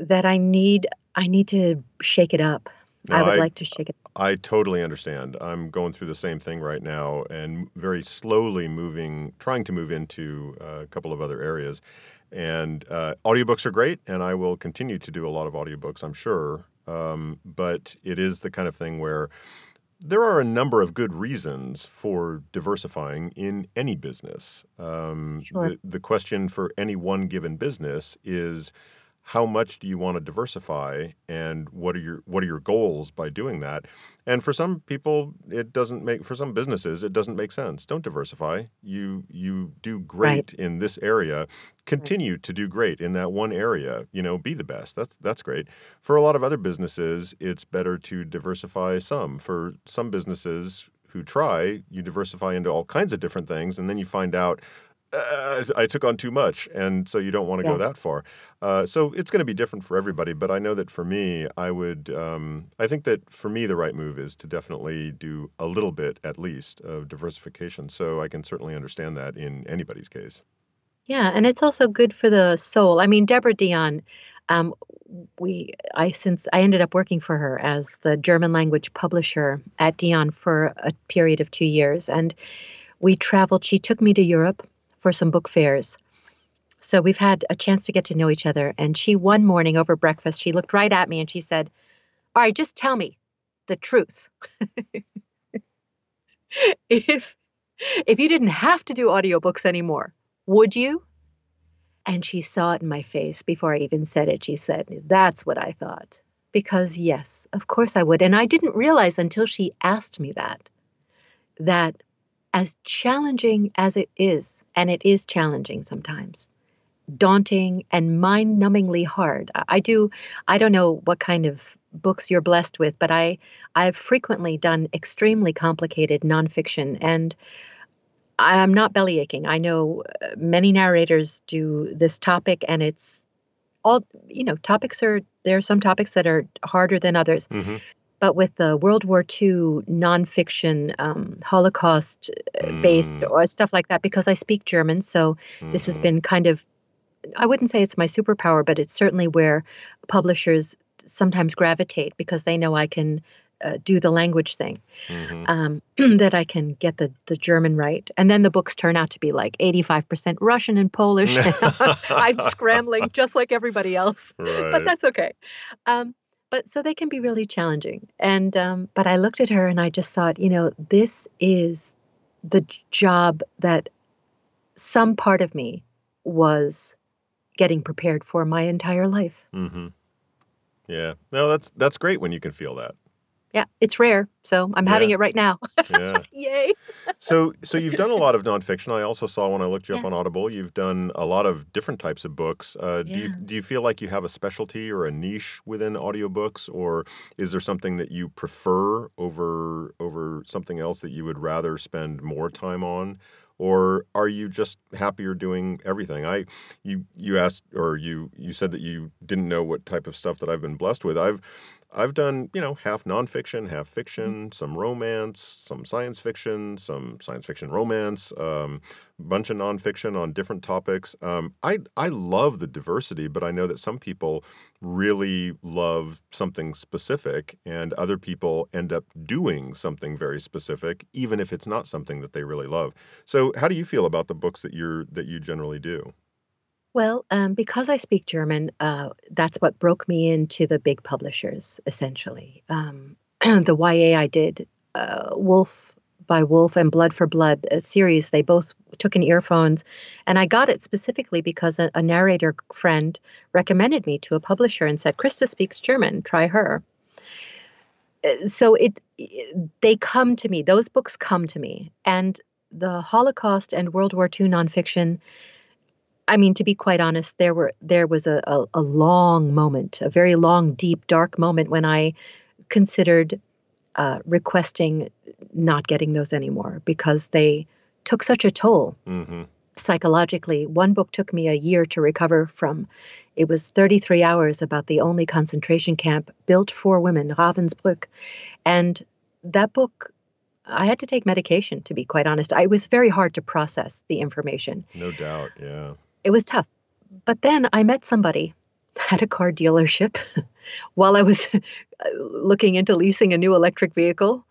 that I need I need to shake it up. No, I would I like to shake it. I totally understand. I'm going through the same thing right now and very slowly moving, trying to move into uh, a couple of other areas. And uh, audiobooks are great, and I will continue to do a lot of audiobooks, I'm sure. Um, but it is the kind of thing where there are a number of good reasons for diversifying in any business. Um, Sure. the, the question for any one given business is how much do you want to diversify and what are your what are your goals by doing that? And for some people it doesn't make for some businesses it doesn't make sense. Don't diversify. You you do Right. great in this area. Right. continue to do great in that one area. You know be the best. That's that's great. For a lot of other businesses it's better to diversify some. For some businesses who try you diversify into all kinds of different things and then you find out uh, I took on too much, and so you don't want to go that far. Uh, so it's going to be different for everybody. But I know that for me, I would. Um, I think that for me, the right move is to definitely do a little bit, at least, of diversification. So I can certainly understand that in anybody's case. Yeah, and it's also good for the soul. I mean, Deborah Deyan, um, we I since I ended up working for her as the German language publisher at Deyan for a period of two years, and we traveled. She took me to Europe for some book fairs. So we've had a chance to get to know each other. And she one morning over breakfast, she looked right at me and she said, "All right, just tell me the truth. if if you didn't have to do audiobooks anymore, would you?" And she saw it in my face before I even said it. She said, That's what I thought. Because, yes, of course I would. And I didn't realize until she asked me that, that as challenging as it is, and it is challenging sometimes, daunting and mind numbingly hard. I do, I don't know what kind of books you're blessed with, but I, I've frequently done extremely complicated nonfiction. And I'm not belly aching. I know uh, many narrators do this topic, and it's all, you know, topics are, there are some topics that are harder than others. hmm But with the World War II nonfiction, um, Holocaust uh, based Mm, or stuff like that, because I speak German, so this has hmm been kind of, I wouldn't say it's my superpower, but it's certainly where publishers sometimes gravitate because they know I can uh, do the language thing hmm um, that I can get the the German right, and then the books turn out to be like eighty five percent Russian and Polish, and I'm scrambling just like everybody else, but that's okay. Um, but so they can be really challenging, and um, but I looked at her and I just thought, you know, this is the job that some part of me was getting prepared for my entire life. Mm-hmm. Yeah. No, that's that's great when you can feel that. Yeah, it's rare, so I'm having Yeah. it right now. Yeah. Yay! So, so you've done a lot of nonfiction. I also saw when I looked you up on Audible, you've done a lot of different types of books. Uh, Do you do you feel like you have a specialty or a niche within audiobooks, or is there something that you prefer over over something else that you would rather spend more time on? Or are you just happier doing everything? I you you asked or you you said that you didn't know what type of stuff that I've been blessed with. I've I've done, you know, half nonfiction, half fiction, some romance, some science fiction, some science fiction romance, um, bunch of nonfiction on different topics. Um, I I love the diversity, but I know that some people really love something specific, and other people end up doing something very specific, even if it's not something that they really love. So, how do you feel about the books that you're that you generally do? Well, um, because I speak German, uh, that's what broke me into the big publishers, essentially. Um, the YA I did, uh, Wolf by Wolf and Blood for Blood, series, they both took in earphones. And I got it specifically because a, a narrator friend recommended me to a publisher and said, Christa speaks German, try her. Uh, So it, they come to me, those books come to me. And the Holocaust and World War II nonfiction I mean, to be quite honest, there were there was a, a, a long moment, a very long, deep, dark moment when I considered uh, requesting not getting those anymore because they took such a toll Mm-hmm. psychologically. One book took me a year to recover from. It was 33 hours about the only concentration camp built for women, Ravensbrück, and that book. I had to take medication to be quite honest. I, it was very hard to process the information No doubt. Yeah. It was tough. But then I met somebody at a car dealership while I was uh, looking into leasing a new electric vehicle.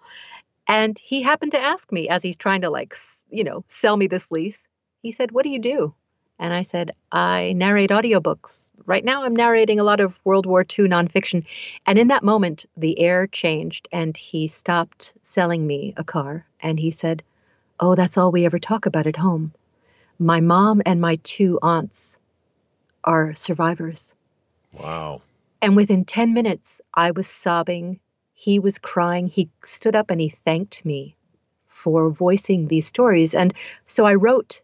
And he happened to ask me as he's trying to, like, you know, sell me this lease. He said, What do you do? And I said, I narrate audiobooks. Right now, I'm narrating a lot of World War II nonfiction. And in that moment, the air changed and he stopped selling me a car. And he said, Oh, that's all we ever talk about at home. My mom and my two aunts are survivors. Wow. And within 10 minutes, I was sobbing. He was crying. He stood up and he thanked me for voicing these stories. And so I wrote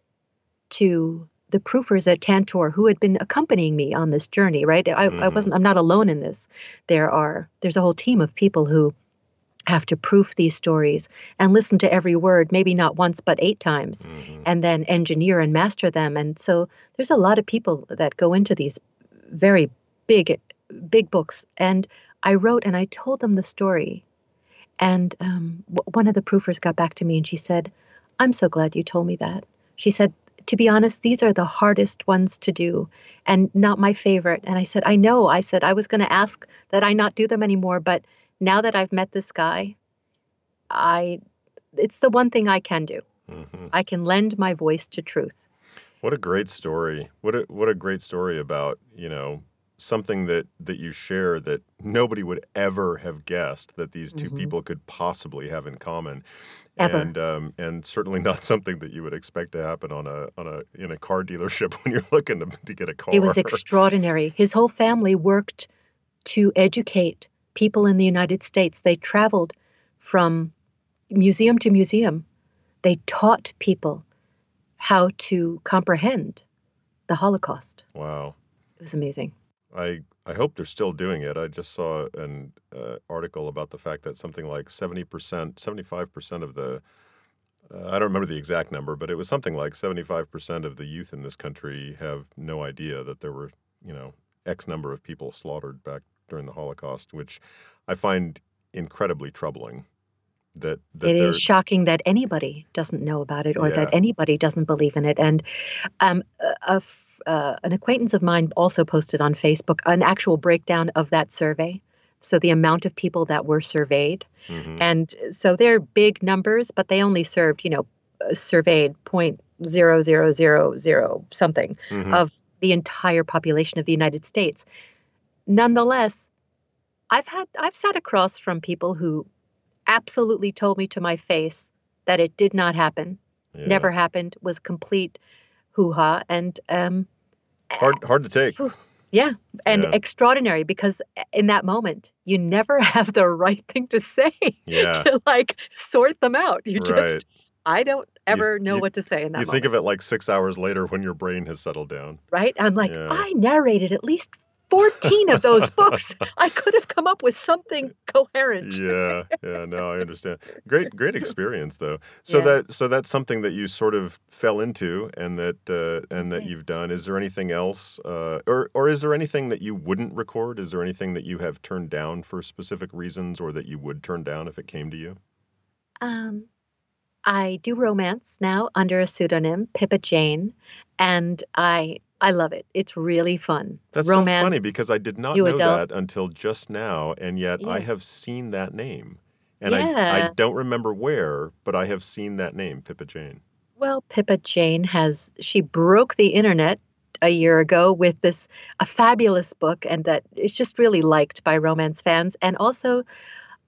to the proofers at Tantor who had been accompanying me on this journey, right? I, I Mhm. wasn't, I'm not alone in this. There are, there's a whole team of people who have to proof these stories and listen to every word, maybe not once, but eight times hmm and then engineer and master them. And so there's a lot of people that go into these very big, big books. And I wrote and I told them the story. And um, w- one of the proofers got back to me and she said, I'm so glad you told me that. She said, to be honest, these are the hardest ones to do and not my favorite. And I said, I know. I said, I was going to ask that I not do them anymore. But now that I've met this guy, I, it's the one thing I can do. hmm I can lend my voice to truth. What a great story. What a what a great story about, you know, something that that you share that nobody would ever have guessed that these 2 Mhm. people could possibly have in common. Ever. And um and certainly not something that you would expect to happen on a on a in a car dealership when you're looking to, to get a car. It was extraordinary. His whole family worked to educate people in the United States. They traveled from museum to museum. They taught people how to comprehend the Holocaust. wow. It was amazing. I I hope they're still doing it. I just saw an uh, article about the fact that something like 70%, 75% of the uh, I don't remember the exact number, but it was something like 75% of the youth in this country have no idea that there were, you know, X number of people slaughtered back during the Holocaust, which I find incredibly troubling. That that It shocking that anybody doesn't know about it or that anybody doesn't believe in it. And um, a, uh, an acquaintance of mine also posted on Facebook an actual breakdown of that survey. So the amount of people that were surveyed. Mhm. And so they're big numbers, but they only served, you know, uh, surveyed point zero zero zero zero something Mhm. of the entire population of the United States. Nonetheless, I've had I've sat across from people who absolutely told me to my face that it did not happen, Yeah. never happened, was complete hoo ha and um, hard hard to take. Yeah, and Yeah. extraordinary because in that moment you never have the right thing to say Yeah. to like sort them out. You Right. just I don't ever know you- what to say in that You moment. think of it like six hours later when your brain has settled down. right? I'm like, Yeah. I narrated at least 14 of those books. I could have come up with something coherent. yeah, yeah, no, I understand. Great, great experience though. So Yeah. that, so that's something that you sort of fell into, and that, uh, and that Okay. you've done. Is there anything else, uh, or, or is there anything that you wouldn't record? Is there anything that you have turned down for specific reasons, or that you would turn down if it came to you? Um, I do romance now under a pseudonym, Pippa Jane, and I I love it. It's really fun. That's romance. so funny because I did not know adults. that until just now, and yet I have seen that name, and I, I don't remember where, but I have seen that name, Pippa Jane. Well, Pippa Jane has she broke the internet a year ago with this a fabulous book and that it's just really liked by romance fans and also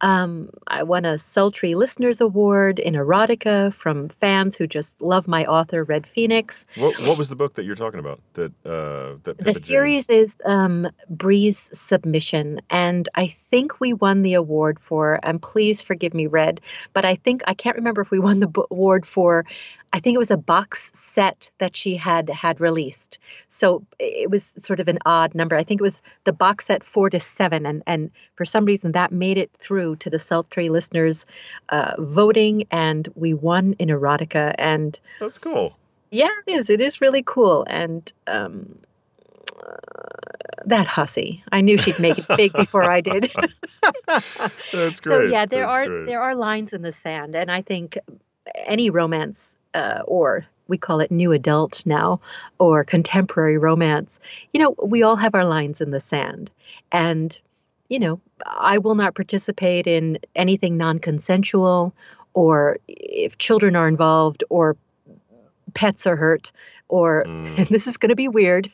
um, I won a Sultry Listeners Award in erotica from fans who just love my author Red Phoenix. What, what was the book that you're talking about? That uh, that Pippa The Jane- series is um, Brie's Submission, and I think we won the award for. And please forgive me, Red, but I think I can't remember if we won the award for. I think it was a box set that she had had released. So it was sort of an odd number. I think it was the box set four to seven, and and for some reason that made it through to the Sultry listeners uh, voting, and we won in erotica. And That's cool. yeah, it is. It is really cool. And um, uh, that hussy, I knew she'd make it big before I did. That's great. So yeah, there That's are great. there are lines in the sand, and I think any romance, uh, or we call it new adult now, or contemporary romance, you know, we all have our lines in the sand, and you know, I will not participate in anything non-consensual, or if children are involved, or pets are hurt, or Mm. and this is going to be weird,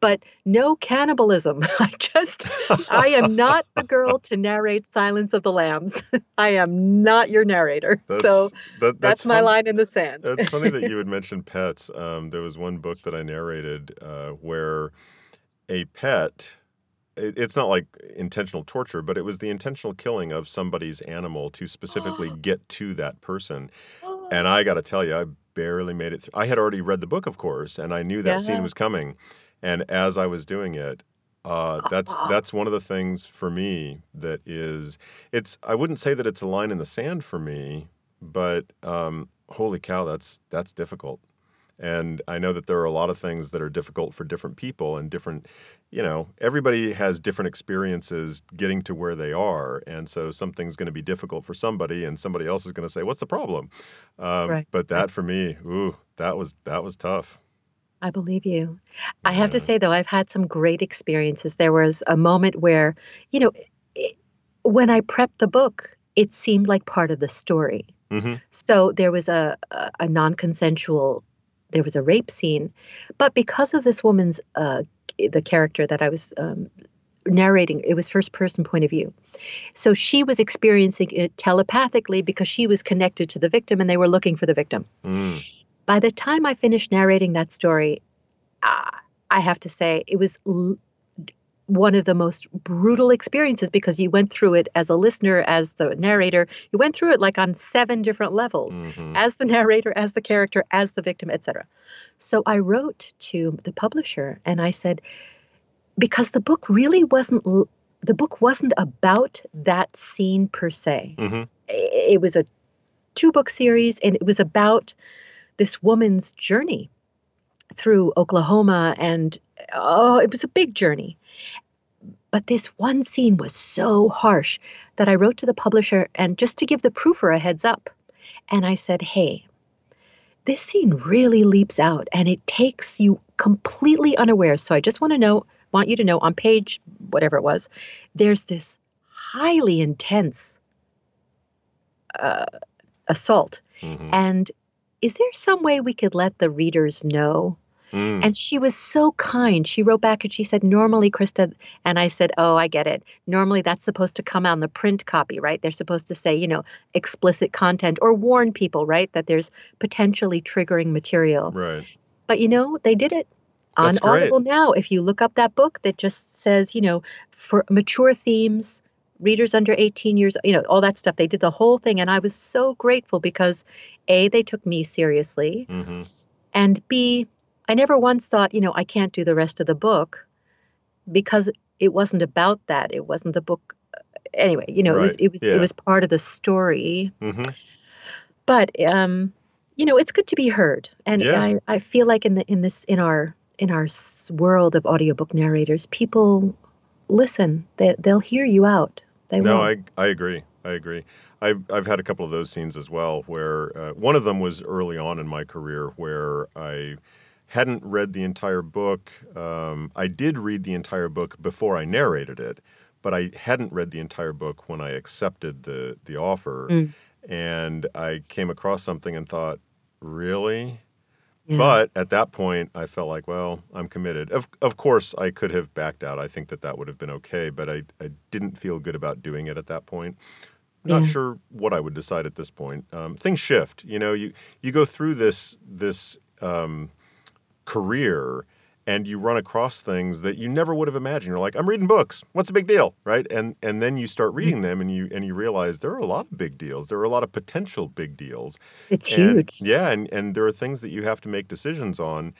but no cannibalism. I just, I am not the girl to narrate Silence of the Lambs. I am not your narrator. That's, so that, that's, my line in the sand. It's funny that you would mention pets. Um, there was one book that I narrated uh, where a pet it's not like intentional torture, but it was the intentional killing of somebody's animal to specifically get to that person. And I got to tell you, I barely made it through. I had already read the book, of course, and I knew that scene was coming. And as I was doing it, uh, that's that's one of the things for me that is it's. I wouldn't say that it's a line in the sand for me, but um, holy cow, that's that's difficult. And I know that there are a lot of things that are difficult for different people and different, you know, everybody has different experiences getting to where they are. And so something's going to be difficult for somebody and somebody else is going to say, what's the problem? Um, Right, But that for me, ooh, that was, that was tough. I believe you. I have to say, though, I've had some great experiences. There was a moment where, you know, it, when I prepped the book, it seemed like part of the story. hmm So there was a, a, a non consensual, there was a rape scene. But because of this woman's, uh, the character that I was um, narrating, it was first person point of view. So she was experiencing it telepathically because she was connected to the victim and they were looking for the victim. Mm. By the time I finished narrating that story, uh, I have to say it was l- one of the most brutal experiences because you went through it as a listener, as the narrator. You went through it like on seven different levels Mhm. as the narrator, as the character, as the victim, etc. So I wrote to the publisher and I said, because the book really wasn't, the book wasn't about that scene per se. Mhm. It was a two book series and it was about this woman's journey through Oklahoma and oh, it was a big journey. But this one scene was so harsh that I wrote to the publisher and just to give the proofer a heads up. And I said, hey, this scene really leaps out and it takes you completely unaware. So I just want to know, want you to know on page whatever it was, there's this highly intense uh, assault. Mhm. And is there some way we could let the readers know? Mm. And she was so kind. She wrote back and she said, Normally, Christa, and I said, Oh, I get it. Normally, that's supposed to come on the print copy, right? They're supposed to say, you know, explicit content or warn people, right? That there's potentially triggering material. Right. But you know, they did it on That's great. Audible now. If you look up that book that just says, you know, for mature themes, readers under 18 years, you know, all that stuff. They did the whole thing. And I was so grateful because A, they took me seriously. hmm And B, I never once thought, you know, I can't do the rest of the book because it wasn't about that. It wasn't the book. Anyway, you know, it was it was Yeah. it was part of the story. hmm But um, you know, it's good to be heard. And Yeah. I, I feel like in the in this in our in our world of audiobook narrators, people listen. They they'll hear you out. They No, will. I I agree. I agree. I've I've had a couple of those scenes as well, where uh, one of them was early on in my career, where I hadn't read the entire book. Um, I did read the entire book before I narrated it, but I hadn't read the entire book when I accepted the the offer, Mm. and I came across something and thought, really. Yeah. But at that point, I felt like, well, I'm committed. Of of course, I could have backed out. I think that that would have been okay, but I I didn't feel good about doing it at that point. Not Yeah. sure what I would decide at this point. Um, things shift. You know, you you go through this this um, career and you run across things that you never would have imagined. You're like, I'm reading books. What's the big deal, right? And and then you start mm-hmm. reading them and you and you realize there are a lot of big deals. There are a lot of potential big deals. it's And huge. yeah, and and there are things that you have to make decisions on.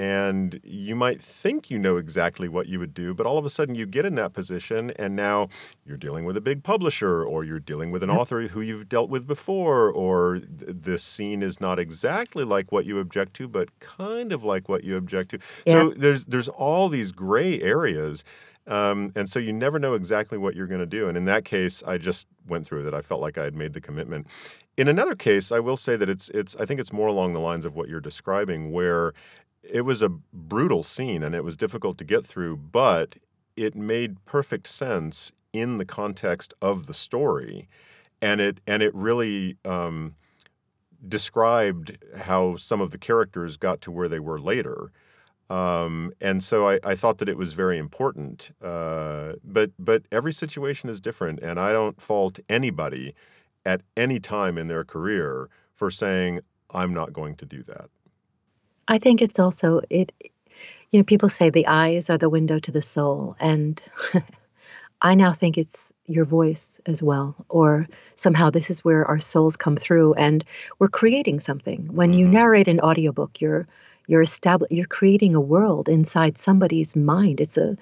And you might think you know exactly what you would do, but all of a sudden you get in that position, and now you're dealing with a big publisher, or you're dealing with an author who you've dealt with before, or th- this scene is not exactly like what you object to, but kind of like what you object to. Yeah. So there's there's all these gray areas, um, and so you never know exactly what you're going to do. And in that case, I just went through that. I felt like I had made the commitment. In another case, I will say that it's it's I think it's more along the lines of what you're describing, where it was a brutal scene and it was difficult to get through, but it made perfect sense in the context of the story, and it and it really um, described how some of the characters got to where they were later. Um, and so I, I thought that it was very important. Uh, but but every situation is different, and I don't fault anybody at any time in their career for saying I'm not going to do that. I think it's also it. You know, people say the eyes are the window to the soul, and I now think it's your voice as well, or somehow this is where our souls come through, and we're creating something. When you hmm narrate an audiobook, you're you're establish you're creating a world inside somebody's mind. It's a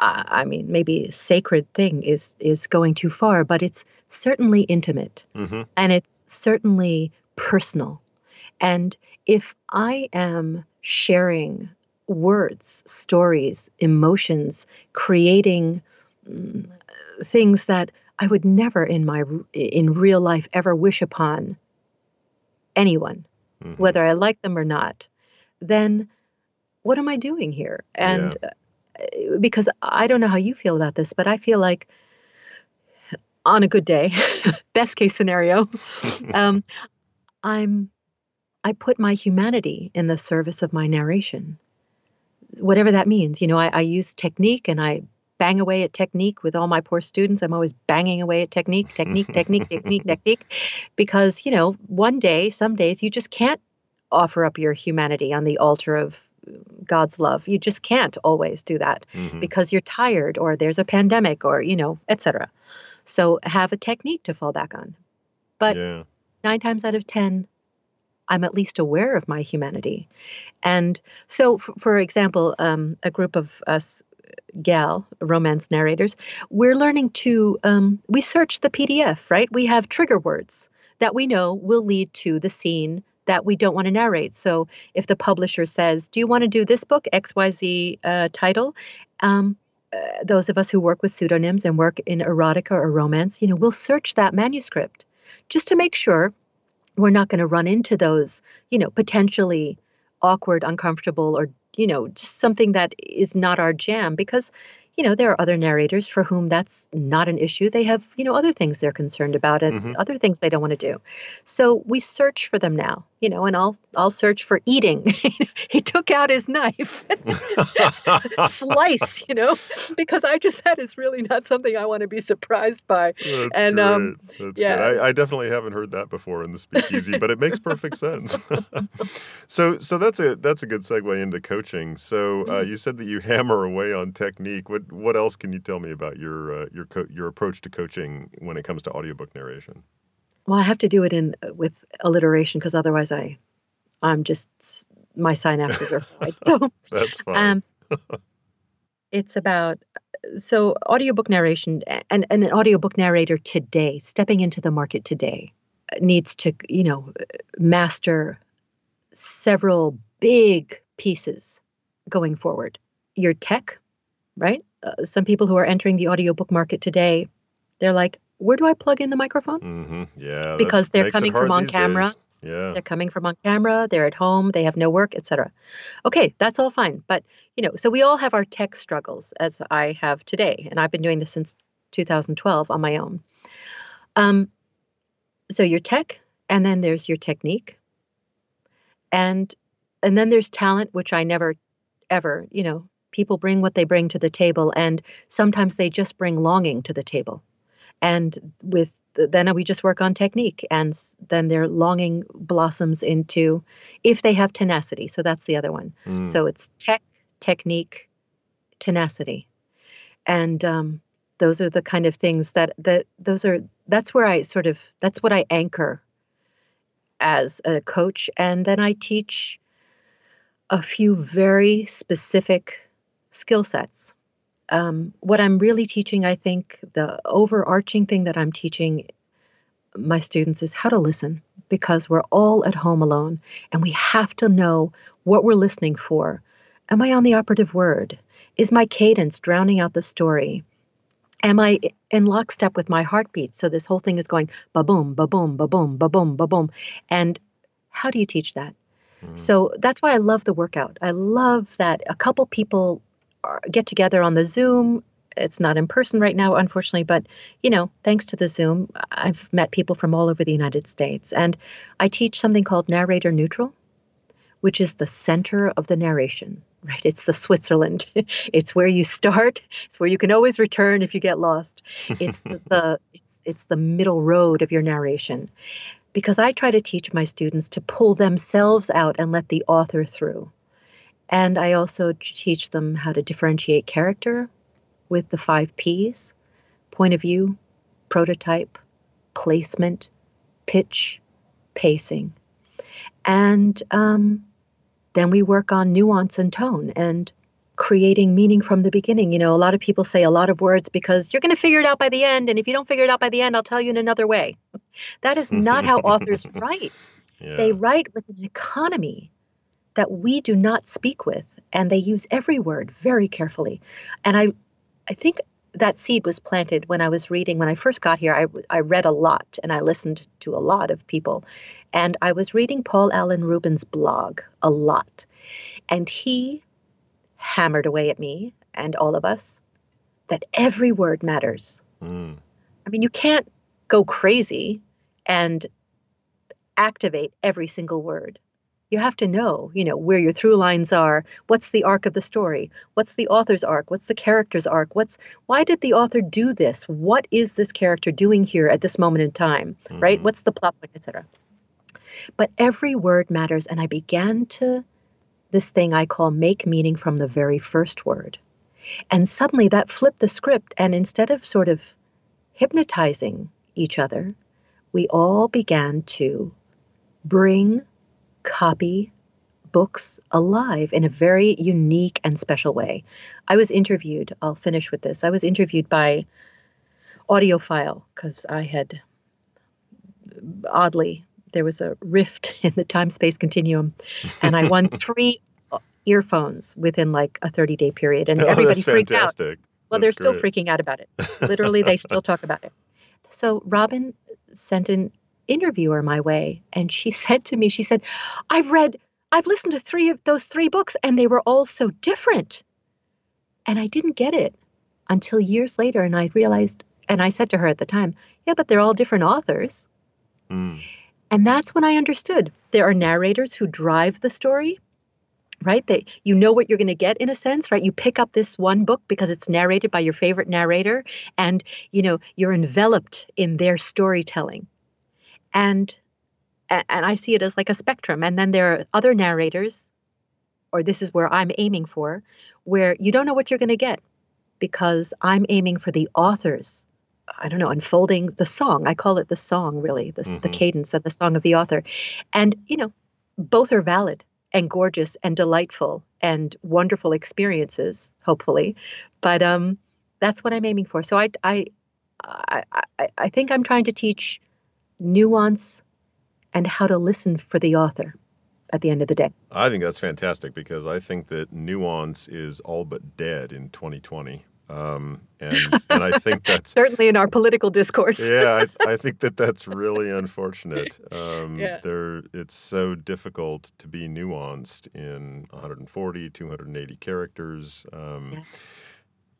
I mean, maybe sacred thing is is going too far, but it's certainly intimate hmm and it's certainly personal. And if I am sharing words, stories, emotions, creating mm, things that I would never in my in real life ever wish upon anyone, hmm whether I like them or not, then what am I doing here? And uh, because I don't know how you feel about this, but I feel like on a good day, best case scenario, um, I'm I put my humanity in the service of my narration, whatever that means. You know, I, I use technique and I bang away at technique with all my poor students. I'm always banging away at technique, technique, technique, technique, technique, because you know, one day, some days, you just can't offer up your humanity on the altar of God's love. You just can't always do that hmm because you're tired or there's a pandemic or you know, etc. So have a technique to fall back on. But Yeah. nine times out of 10, I'm at least aware of my humanity. And so, f- for example, um, a group of us gal romance narrators, we're learning to, um, we search the PDF, right? We have trigger words that we know will lead to the scene that we don't want to narrate. So if the publisher says, Do you want to do this book, XYZ uh, title? Um, uh, those of us who work with pseudonyms and work in erotica or romance, you know, we'll search that manuscript just to make sure we're not going to run into those, you know, potentially awkward, uncomfortable, or, you know, just something that is not our jam because, you know, there are other narrators for whom that's not an issue. They have, you know, other things they're concerned about and hmm other things they don't want to do. So we search for them now. You know, and I'll I'll search for eating. he took out his knife, slice, you know, because I just said it's really not something I want to be surprised by. That's and great. um, That's yeah. I, I definitely haven't heard that before in the speakeasy, but it makes perfect sense. so, so that's a that's a good segue into coaching. So, uh, Mhm. you said that you hammer away on technique. What what else can you tell me about your uh, your co- your approach to coaching when it comes to audiobook narration? Well, I have to do it in uh, with alliteration because otherwise I, I'm just my synapses are fried. So That's fine. um, it's about so audiobook narration and, and an audiobook narrator today stepping into the market today uh, needs to you know master several big pieces going forward your tech right uh, some people who are entering the audiobook market today they're like where do i plug in the microphone? Hmm Yeah, because they're coming from on camera. days. Yeah. they're coming from on camera they're at home they have no work etc okay that's all fine but you know so we all have our tech struggles as i have today and i've been doing this since 2012 on my own. Um, so your tech and then there's your technique and and then there's talent which i never ever you know people bring what they bring to the table and sometimes they just bring longing to the table and with then we just work on technique and then their longing blossoms into if they have tenacity so that's the other one. Mm. so it's tech technique tenacity. And um, those are the kind of things that that those are that's where i sort of that's what i anchor as a coach and then i teach a few very specific skill sets um, what i'm really teaching i think the overarching thing that i'm teaching my students is how to listen because we're all at home alone and we have to know what we're listening for. Am i on the operative word? Is my cadence drowning out the story? Am i in lockstep with my heartbeat? So this whole thing is going ba boom ba boom ba boom ba boom ba boom and how do you teach that? Mm. so that's why I love the workout. I love that a couple people Uh, get together on the Zoom. It's not in person right now, unfortunately, but you know, thanks to the Zoom, I've met people from all over the United States, and I teach something called narrator neutral, which is the center of the narration. Right, it's the Switzerland. it's where you start. It's where you can always return if you get lost. It's the, the it's the middle road of your narration because I try to teach my students to pull themselves out and let the author through. And I also teach them how to differentiate character with the five P's point of view, prototype, placement, pitch, pacing. And um, then we work on nuance and tone and creating meaning from the beginning. You know, a lot of people say a lot of words because you're going to figure it out by the end. And if you don't figure it out by the end, I'll tell you in another way. That is not how authors write. yeah. They write with an economy that we do not speak with, and they use every word very carefully. And I, I think that seed was planted when I was reading. When I first got here, I, I read a lot and I listened to a lot of people. And I was reading Paul Alan Ruben's blog a lot. And he hammered away at me and all of us that every word matters. Mm. I mean, you can't go crazy and activate every single word. You have to know, you know, where your through lines are. What's the arc of the story? What's the author's arc? What's the character's arc? What's why did the author do this? What is this character doing here at this moment in time? Right? Mhm. What's the plot point, etc. But every word matters, and I began to this thing I call make meaning from the very first word. And suddenly that flipped the script, and instead of sort of hypnotizing each other, we all began to bring copy books alive in a very unique and special way. I was interviewed, I'll finish with this. I was interviewed by AudioFile because I had oddly there was a rift in the time space continuum and I won 3 earphones within like a 30 day period and Oh, everybody that's freaked out. fantastic. Well, they're That's still freaking out about it. Literally, they still talk about it. So Robin sent an interviewer my way, and she said to me, she said, "I've read, I've listened to three of those three books, and they were all so different." And I didn't get it until years later, and I realized, and I said to her at the time, "Yeah, but they're all different authors." Mm. And that's when I understood there are narrators who drive the story, right? That you know what you're going to get in a sense, right? You pick up this one book because it's narrated by your favorite narrator and, you know, you're enveloped in their storytelling. And and I see it as like a spectrum. And then there are other narrators, or this is where I'm aiming for, where you don't know what you're going to get because I'm aiming for the author's I don't know, unfolding the song. I call it the song, really, the, mm-hmm. the cadence of the song of the author. And, you know, both are valid and gorgeous and delightful and wonderful experiences, hopefully. But um, that's what I'm aiming for. So I, I, I, I, I think I'm trying to teach nuance and how to listen for the author at the end of the day. I think that's fantastic because I think that nuance is all but dead in 2020. Um, and and I think that's certainly in our political discourse. yeah, I, I, think that that's really unfortunate. Um, yeah. There, it's so difficult to be nuanced in 140, 280 characters. Um, yeah.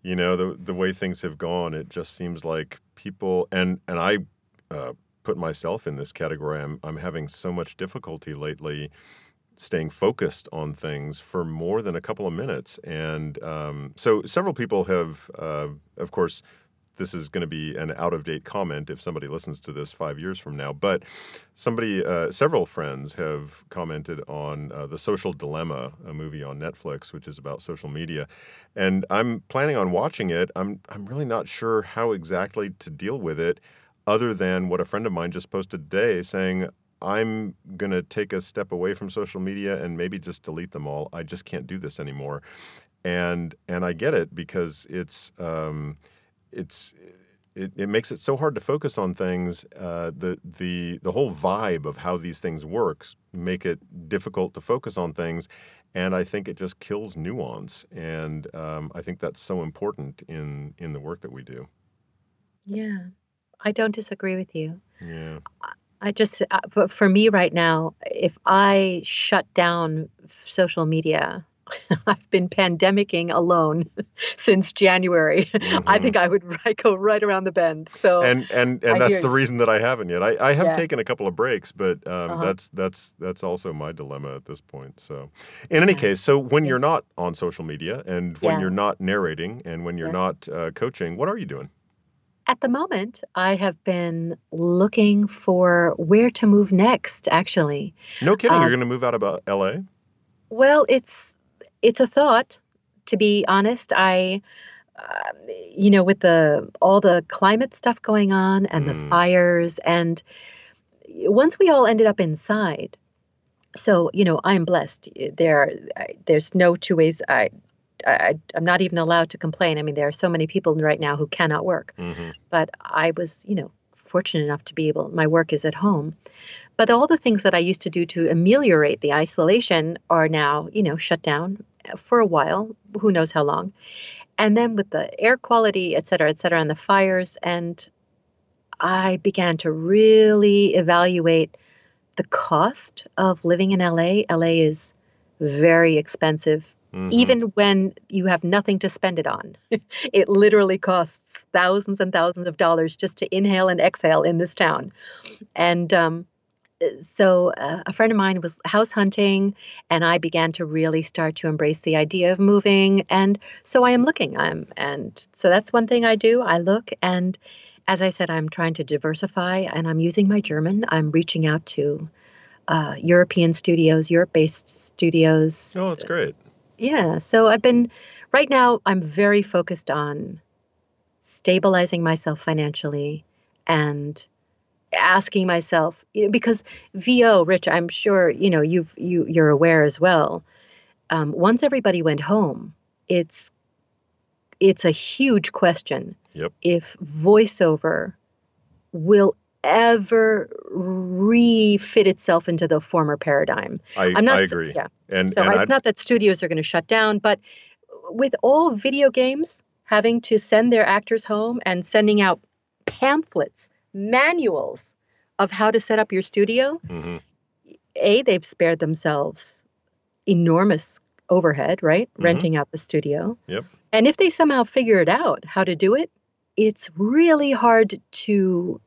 You know, the the way things have gone, it just seems like people and and I uh, put myself in this category. I'm I'm having so much difficulty lately staying focused on things for more than a couple of minutes. And um, so several people have, uh, of course, this is going to be an out of date comment if somebody listens to this five years from now. But somebody, uh, several friends have commented on uh, The Social Dilemma, a movie on Netflix, which is about social media. And I'm planning on watching it. I'm, I'm really not sure how exactly to deal with it other than what a friend of mine just posted today saying, I'm going to take a step away from social media and maybe just delete them all. I just can't do this anymore. And and I get it because it's um, it's it, it makes it so hard to focus on things. Uh, the the the whole vibe of how these things works make it difficult to focus on things, and I think it just kills nuance. And um, I think that's so important in in the work that we do. Yeah, I don't disagree with you. Yeah. I just, uh, for me right now, if I shut down social media, I've been pandemicking alone since January. Mm-hmm. I think I would right, go right around the bend. So and and and I that's the reason that I haven't yet. I, I have yeah. taken a couple of breaks, but um, uh-huh. that's that's that's also my dilemma at this point. So, in any yeah. case, so when you're not on social media and when yeah. you're not narrating and when you're not uh, coaching, what are you doing? At the moment, I have been looking for where to move next, actually. No kidding. You're um, going to move out of uh, LA? Well, it's it's a thought to be honest. I uh, you know, with the all the climate stuff going on and mm. the fires and once we all ended up inside, so you know i'm blessed there there's no two ways i I, am not even allowed to complain. I mean, there are so many people right now who cannot work. Mm-hmm. But I was, you know, fortunate enough to be able, my work is at home. But all the things that I used to do to ameliorate the isolation are now, you know, shut down for a while, who knows how long. And then with the air quality, et cetera, et cetera, and the fires, and I began to really evaluate the cost of living in LA. LA is very expensive Mm-hmm. Even when you have nothing to spend it on, it literally costs thousands and thousands of dollars just to inhale and exhale in this town. And um, so uh, a friend of mine was house hunting, and I began to really start to embrace the idea of moving. And so I am looking. I'm, and so that's one thing I do. I look, and as I said, I'm trying to diversify, and I'm using my German. I'm reaching out to uh, European studios, Europe-based studios. Oh, that's great. Yeah. So I've been, right now, I'm very focused on stabilizing myself financially and asking myself you know, because vo rich i'm sure you know you've you you're aware as well um, once everybody went home it's it's a huge question yep. if voiceover will ever refit itself into the former paradigm. I, I'm not, I agree. Yeah. And, so and it's I'd... not that studios are going to shut down, but with all video games having to send their actors home and sending out pamphlets, manuals of how to set up your studio, mm-hmm. A, they've spared themselves enormous overhead, right? Mm-hmm. Renting out the studio. Yep. And if they somehow figure it out how to do it, it's really hard to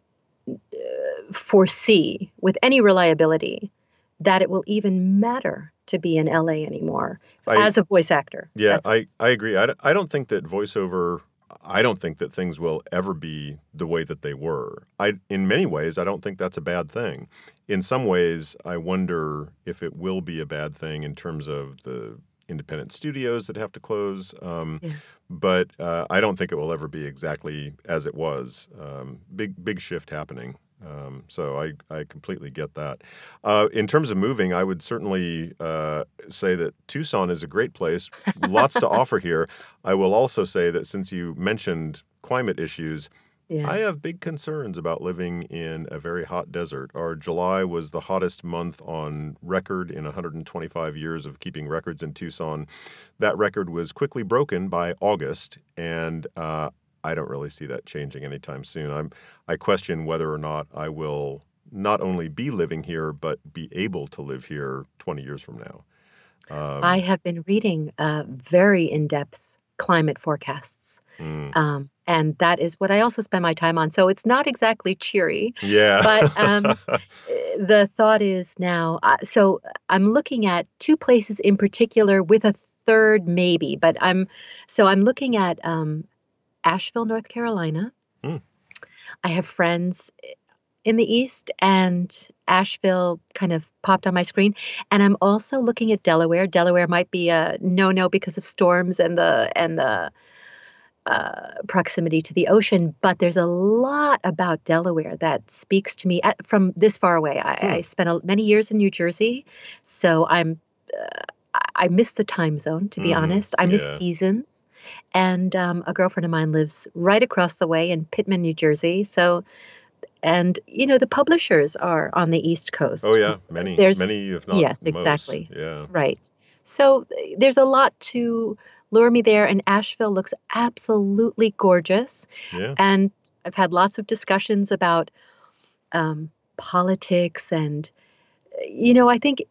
foresee with any reliability that it will even matter to be in LA anymore I, as a voice actor. yeah, That's- I, I agree. I, don't- I don't think that voiceover, I don't think that things will ever be the way that they were. I, in many ways, I don't think that's a bad thing. In some ways, I wonder if it will be a bad thing in terms of the independent studios that have to close. Um, Yeah. But uh, I don't think it will ever be exactly as it was. Um, big, big shift happening. Um, so I, I completely get that. Uh, in terms of moving, I would certainly uh, say that Tucson is a great place. Lots to offer here. I will also say that since you mentioned climate issues, yeah. I have big concerns about living in a very hot desert. Our July was the hottest month on record in 125 years of keeping records in Tucson. That record was quickly broken by August, and uh, I don't really see that changing anytime soon. I'm, I question whether or not I will not only be living here, but be able to live here 20 years from now. Um, I have been reading uh, very in depth climate forecasts. mm, Um, and that is what I also spend my time on. So it's not exactly cheery. yeah. but, um, Uh, The thought is now, uh, so I'm looking at two places in particular with a third maybe, but I'm, so I'm looking at um, Asheville, North Carolina. Hmm. I have friends in the East, and Asheville kind of popped on my screen. And I'm also looking at Delaware. Delaware might be a no-no because of storms and the and the uh, proximity to the ocean, but there's a lot about Delaware that speaks to me at, from this far away. I, Hmm. I spent a, many years in New Jersey, so I'm uh, I- miss the time zone. To be Mhm. honest, I miss Yeah. seasons. And um, a girlfriend of mine lives right across the way in Pitman, New Jersey. So, and you know, the publishers are on the East Coast. oh, yeah. Many, There's- many, if not yes, most. exactly. Yeah. Right. So there's a lot to lure me there, and Asheville looks absolutely gorgeous. Yeah. And I've had lots of discussions about um, politics, and you know, I think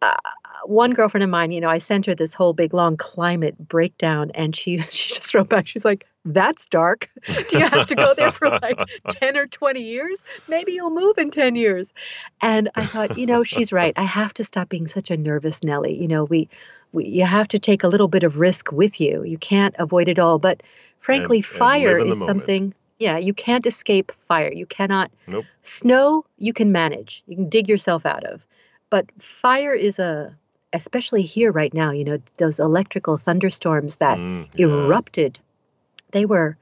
uh, one girlfriend of mine, you know, I sent her this whole big long climate breakdown, and she she just wrote back. She's like, "That's dark. Do you have to go there for like ten or twenty years? Maybe you'll move in ten years." And I thought, you know, she's right. I have to stop being such a nervous Nelly. You know, we, we you have to take a little bit of risk with you. You can't avoid it all. But frankly, and fire the is moment. something. Yeah, you can't escape fire. You cannot. Nope. Snow you can manage. You can dig yourself out of. But fire is a, especially here right now. You know, those electrical thunderstorms that Mm, yeah. erupted. They were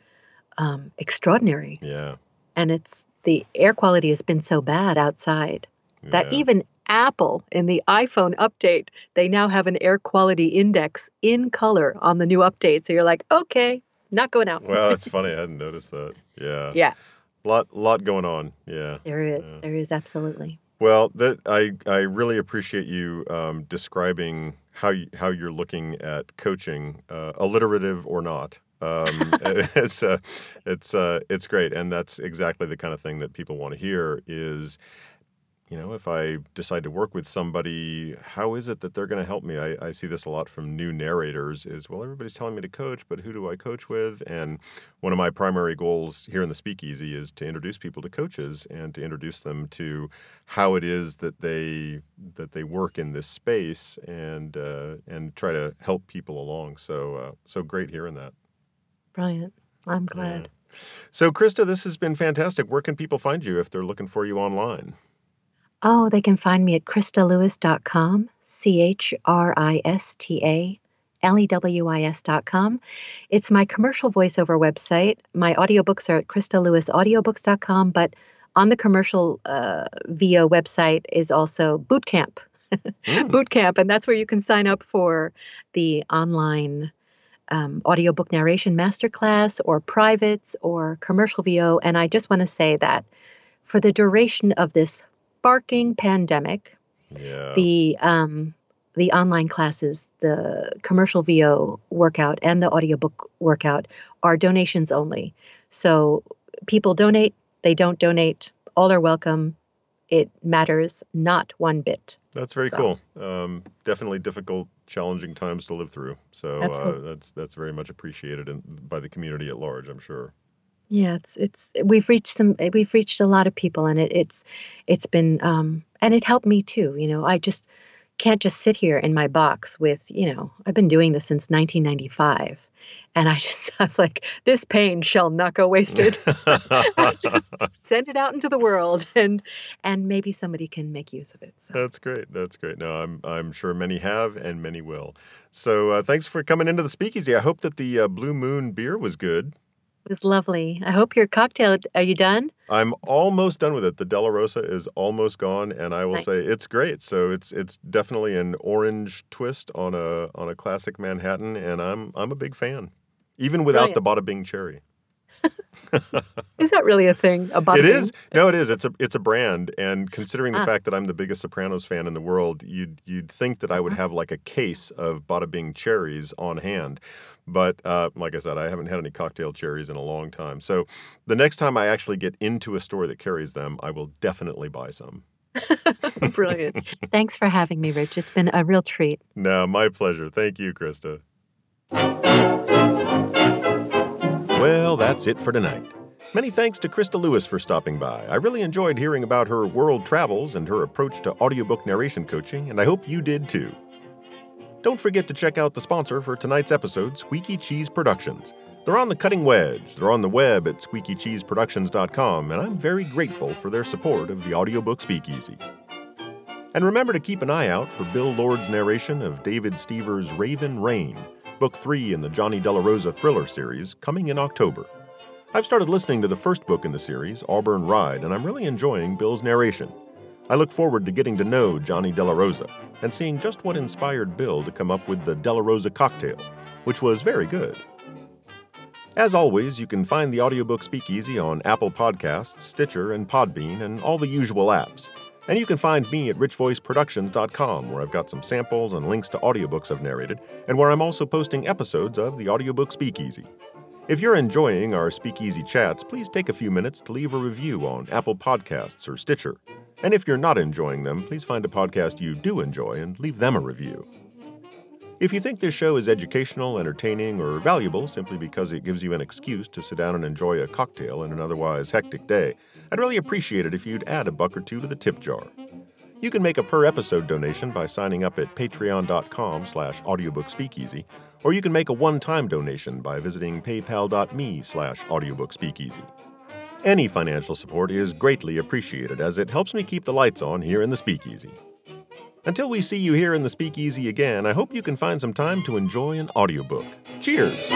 um, extraordinary, Yeah. and it's the air quality has been so bad outside that yeah. even Apple in the iPhone update, they now have an air quality index in color on the new update. So you're like, okay, not going out. Well, that's funny. I hadn't noticed that. Yeah. yeah, Lot, lot going on. Yeah. there is. Yeah. There is absolutely. Well, that I I really appreciate you um, describing how you, how you're looking at coaching, uh, alliterative or not. Um, it's uh, it's uh, it's great, and that's exactly the kind of thing that people want to hear. Is you know, if I decide to work with somebody, how is it that they're going to help me? I, I see this a lot from new narrators is, well, everybody's telling me to coach, but who do I coach with? And one of my primary goals here in the speakeasy is to introduce people to coaches and to introduce them to how it is that they that they work in this space and uh, and try to help people along. So uh, so great hearing that. Brilliant. I'm Yeah. glad. So Christa, this has been fantastic. Where can people find you if they're looking for you online? Oh, they can find me at christalewis.com, C H R I S T A L E W I S.com. It's my commercial voiceover website. My audiobooks are at christaLewisaudiobooks.com, but on the commercial uh, VO website is also Bootcamp. Mm. Bootcamp, and that's where you can sign up for the online um, audiobook narration masterclass or privates or commercial VO. And I just want to say that for the duration of this barking pandemic, Yeah. the um, the online classes, the commercial VO workout and the audiobook workout are donations only. So people donate, they don't donate, all are welcome. It matters not one bit. That's very So- cool. Um, definitely difficult, challenging times to live through. So uh, that's that's very much appreciated in, by the community at large. I'm sure. Yeah, it's it's we've reached some we've reached a lot of people, and it, it's it's been um, and it helped me too. You know, I just can't just sit here in my box with you know I've been doing this since 1995, and I just I was like, this pain shall not go wasted. I just send it out into the world, and and maybe somebody can make use of it. So That's great. That's great. No, I'm I'm sure many have and many will. So uh, thanks for coming into the speakeasy. I hope that the uh, Blue Moon beer was good. it was lovely. I hope your cocktail. Are you done? I'm almost done with it. The Della Rosa is almost gone, and I will Nice. say it's great. So it's it's definitely an orange twist on a on a classic Manhattan, and I'm I'm a big fan, even without the Bada Bing cherry. Is that really a thing? A It bada is bing? no, it is. It's a it's a brand, and considering the Ah. fact that I'm the biggest Sopranos fan in the world, you'd you'd think that I would Uh-huh. have like a case of Bada Bing cherries on hand. But uh, like I said, I haven't had any cocktail cherries in a long time. So the next time I actually get into a store that carries them, I will definitely buy some. Brilliant. Thanks for having me, Rich. It's been a real treat. No, my pleasure. Thank you, Christa. Well, that's it for tonight. Many thanks to Christa Lewis for stopping by. I really enjoyed hearing about her world travels and her approach to audiobook narration coaching, and I hope you did too. Don't forget to check out the sponsor for tonight's episode, Squeaky Cheese Productions. They're on the cutting wedge. They're on the web at squeakycheeseproductions.com, and I'm very grateful for their support of the audiobook Speakeasy. And remember to keep an eye out for Bill Lord's narration of David Stever's Raven Rain, book three in the Johnny Della Rosa thriller series, coming in October. I've started listening to the first book in the series, Auburn Ride, and I'm really enjoying Bill's narration. I look forward to getting to know Johnny Della Rosa and seeing just what inspired Bill to come up with the Della Rosa cocktail, which was very good. As always, you can find the audiobook Speakeasy on Apple Podcasts, Stitcher, and Podbean, and all the usual apps. And you can find me at richvoiceproductions.com, where I've got some samples and links to audiobooks I've narrated, and where I'm also posting episodes of the audiobook Speakeasy. If you're enjoying our Speakeasy chats, please take a few minutes to leave a review on Apple Podcasts or Stitcher. And if you're not enjoying them, please find a podcast you do enjoy and leave them a review. If you think this show is educational, entertaining, or valuable simply because it gives you an excuse to sit down and enjoy a cocktail in an otherwise hectic day, I'd really appreciate it if you'd add a buck or two to the tip jar. You can make a per episode donation by signing up at patreon.com slash audiobookspeakeasy, or you can make a one-time donation by visiting paypal.me slash audiobookspeakeasy. Any financial support is greatly appreciated as it helps me keep the lights on here in the speakeasy. Until we see you here in the speakeasy again, I hope you can find some time to enjoy an audiobook. Cheers!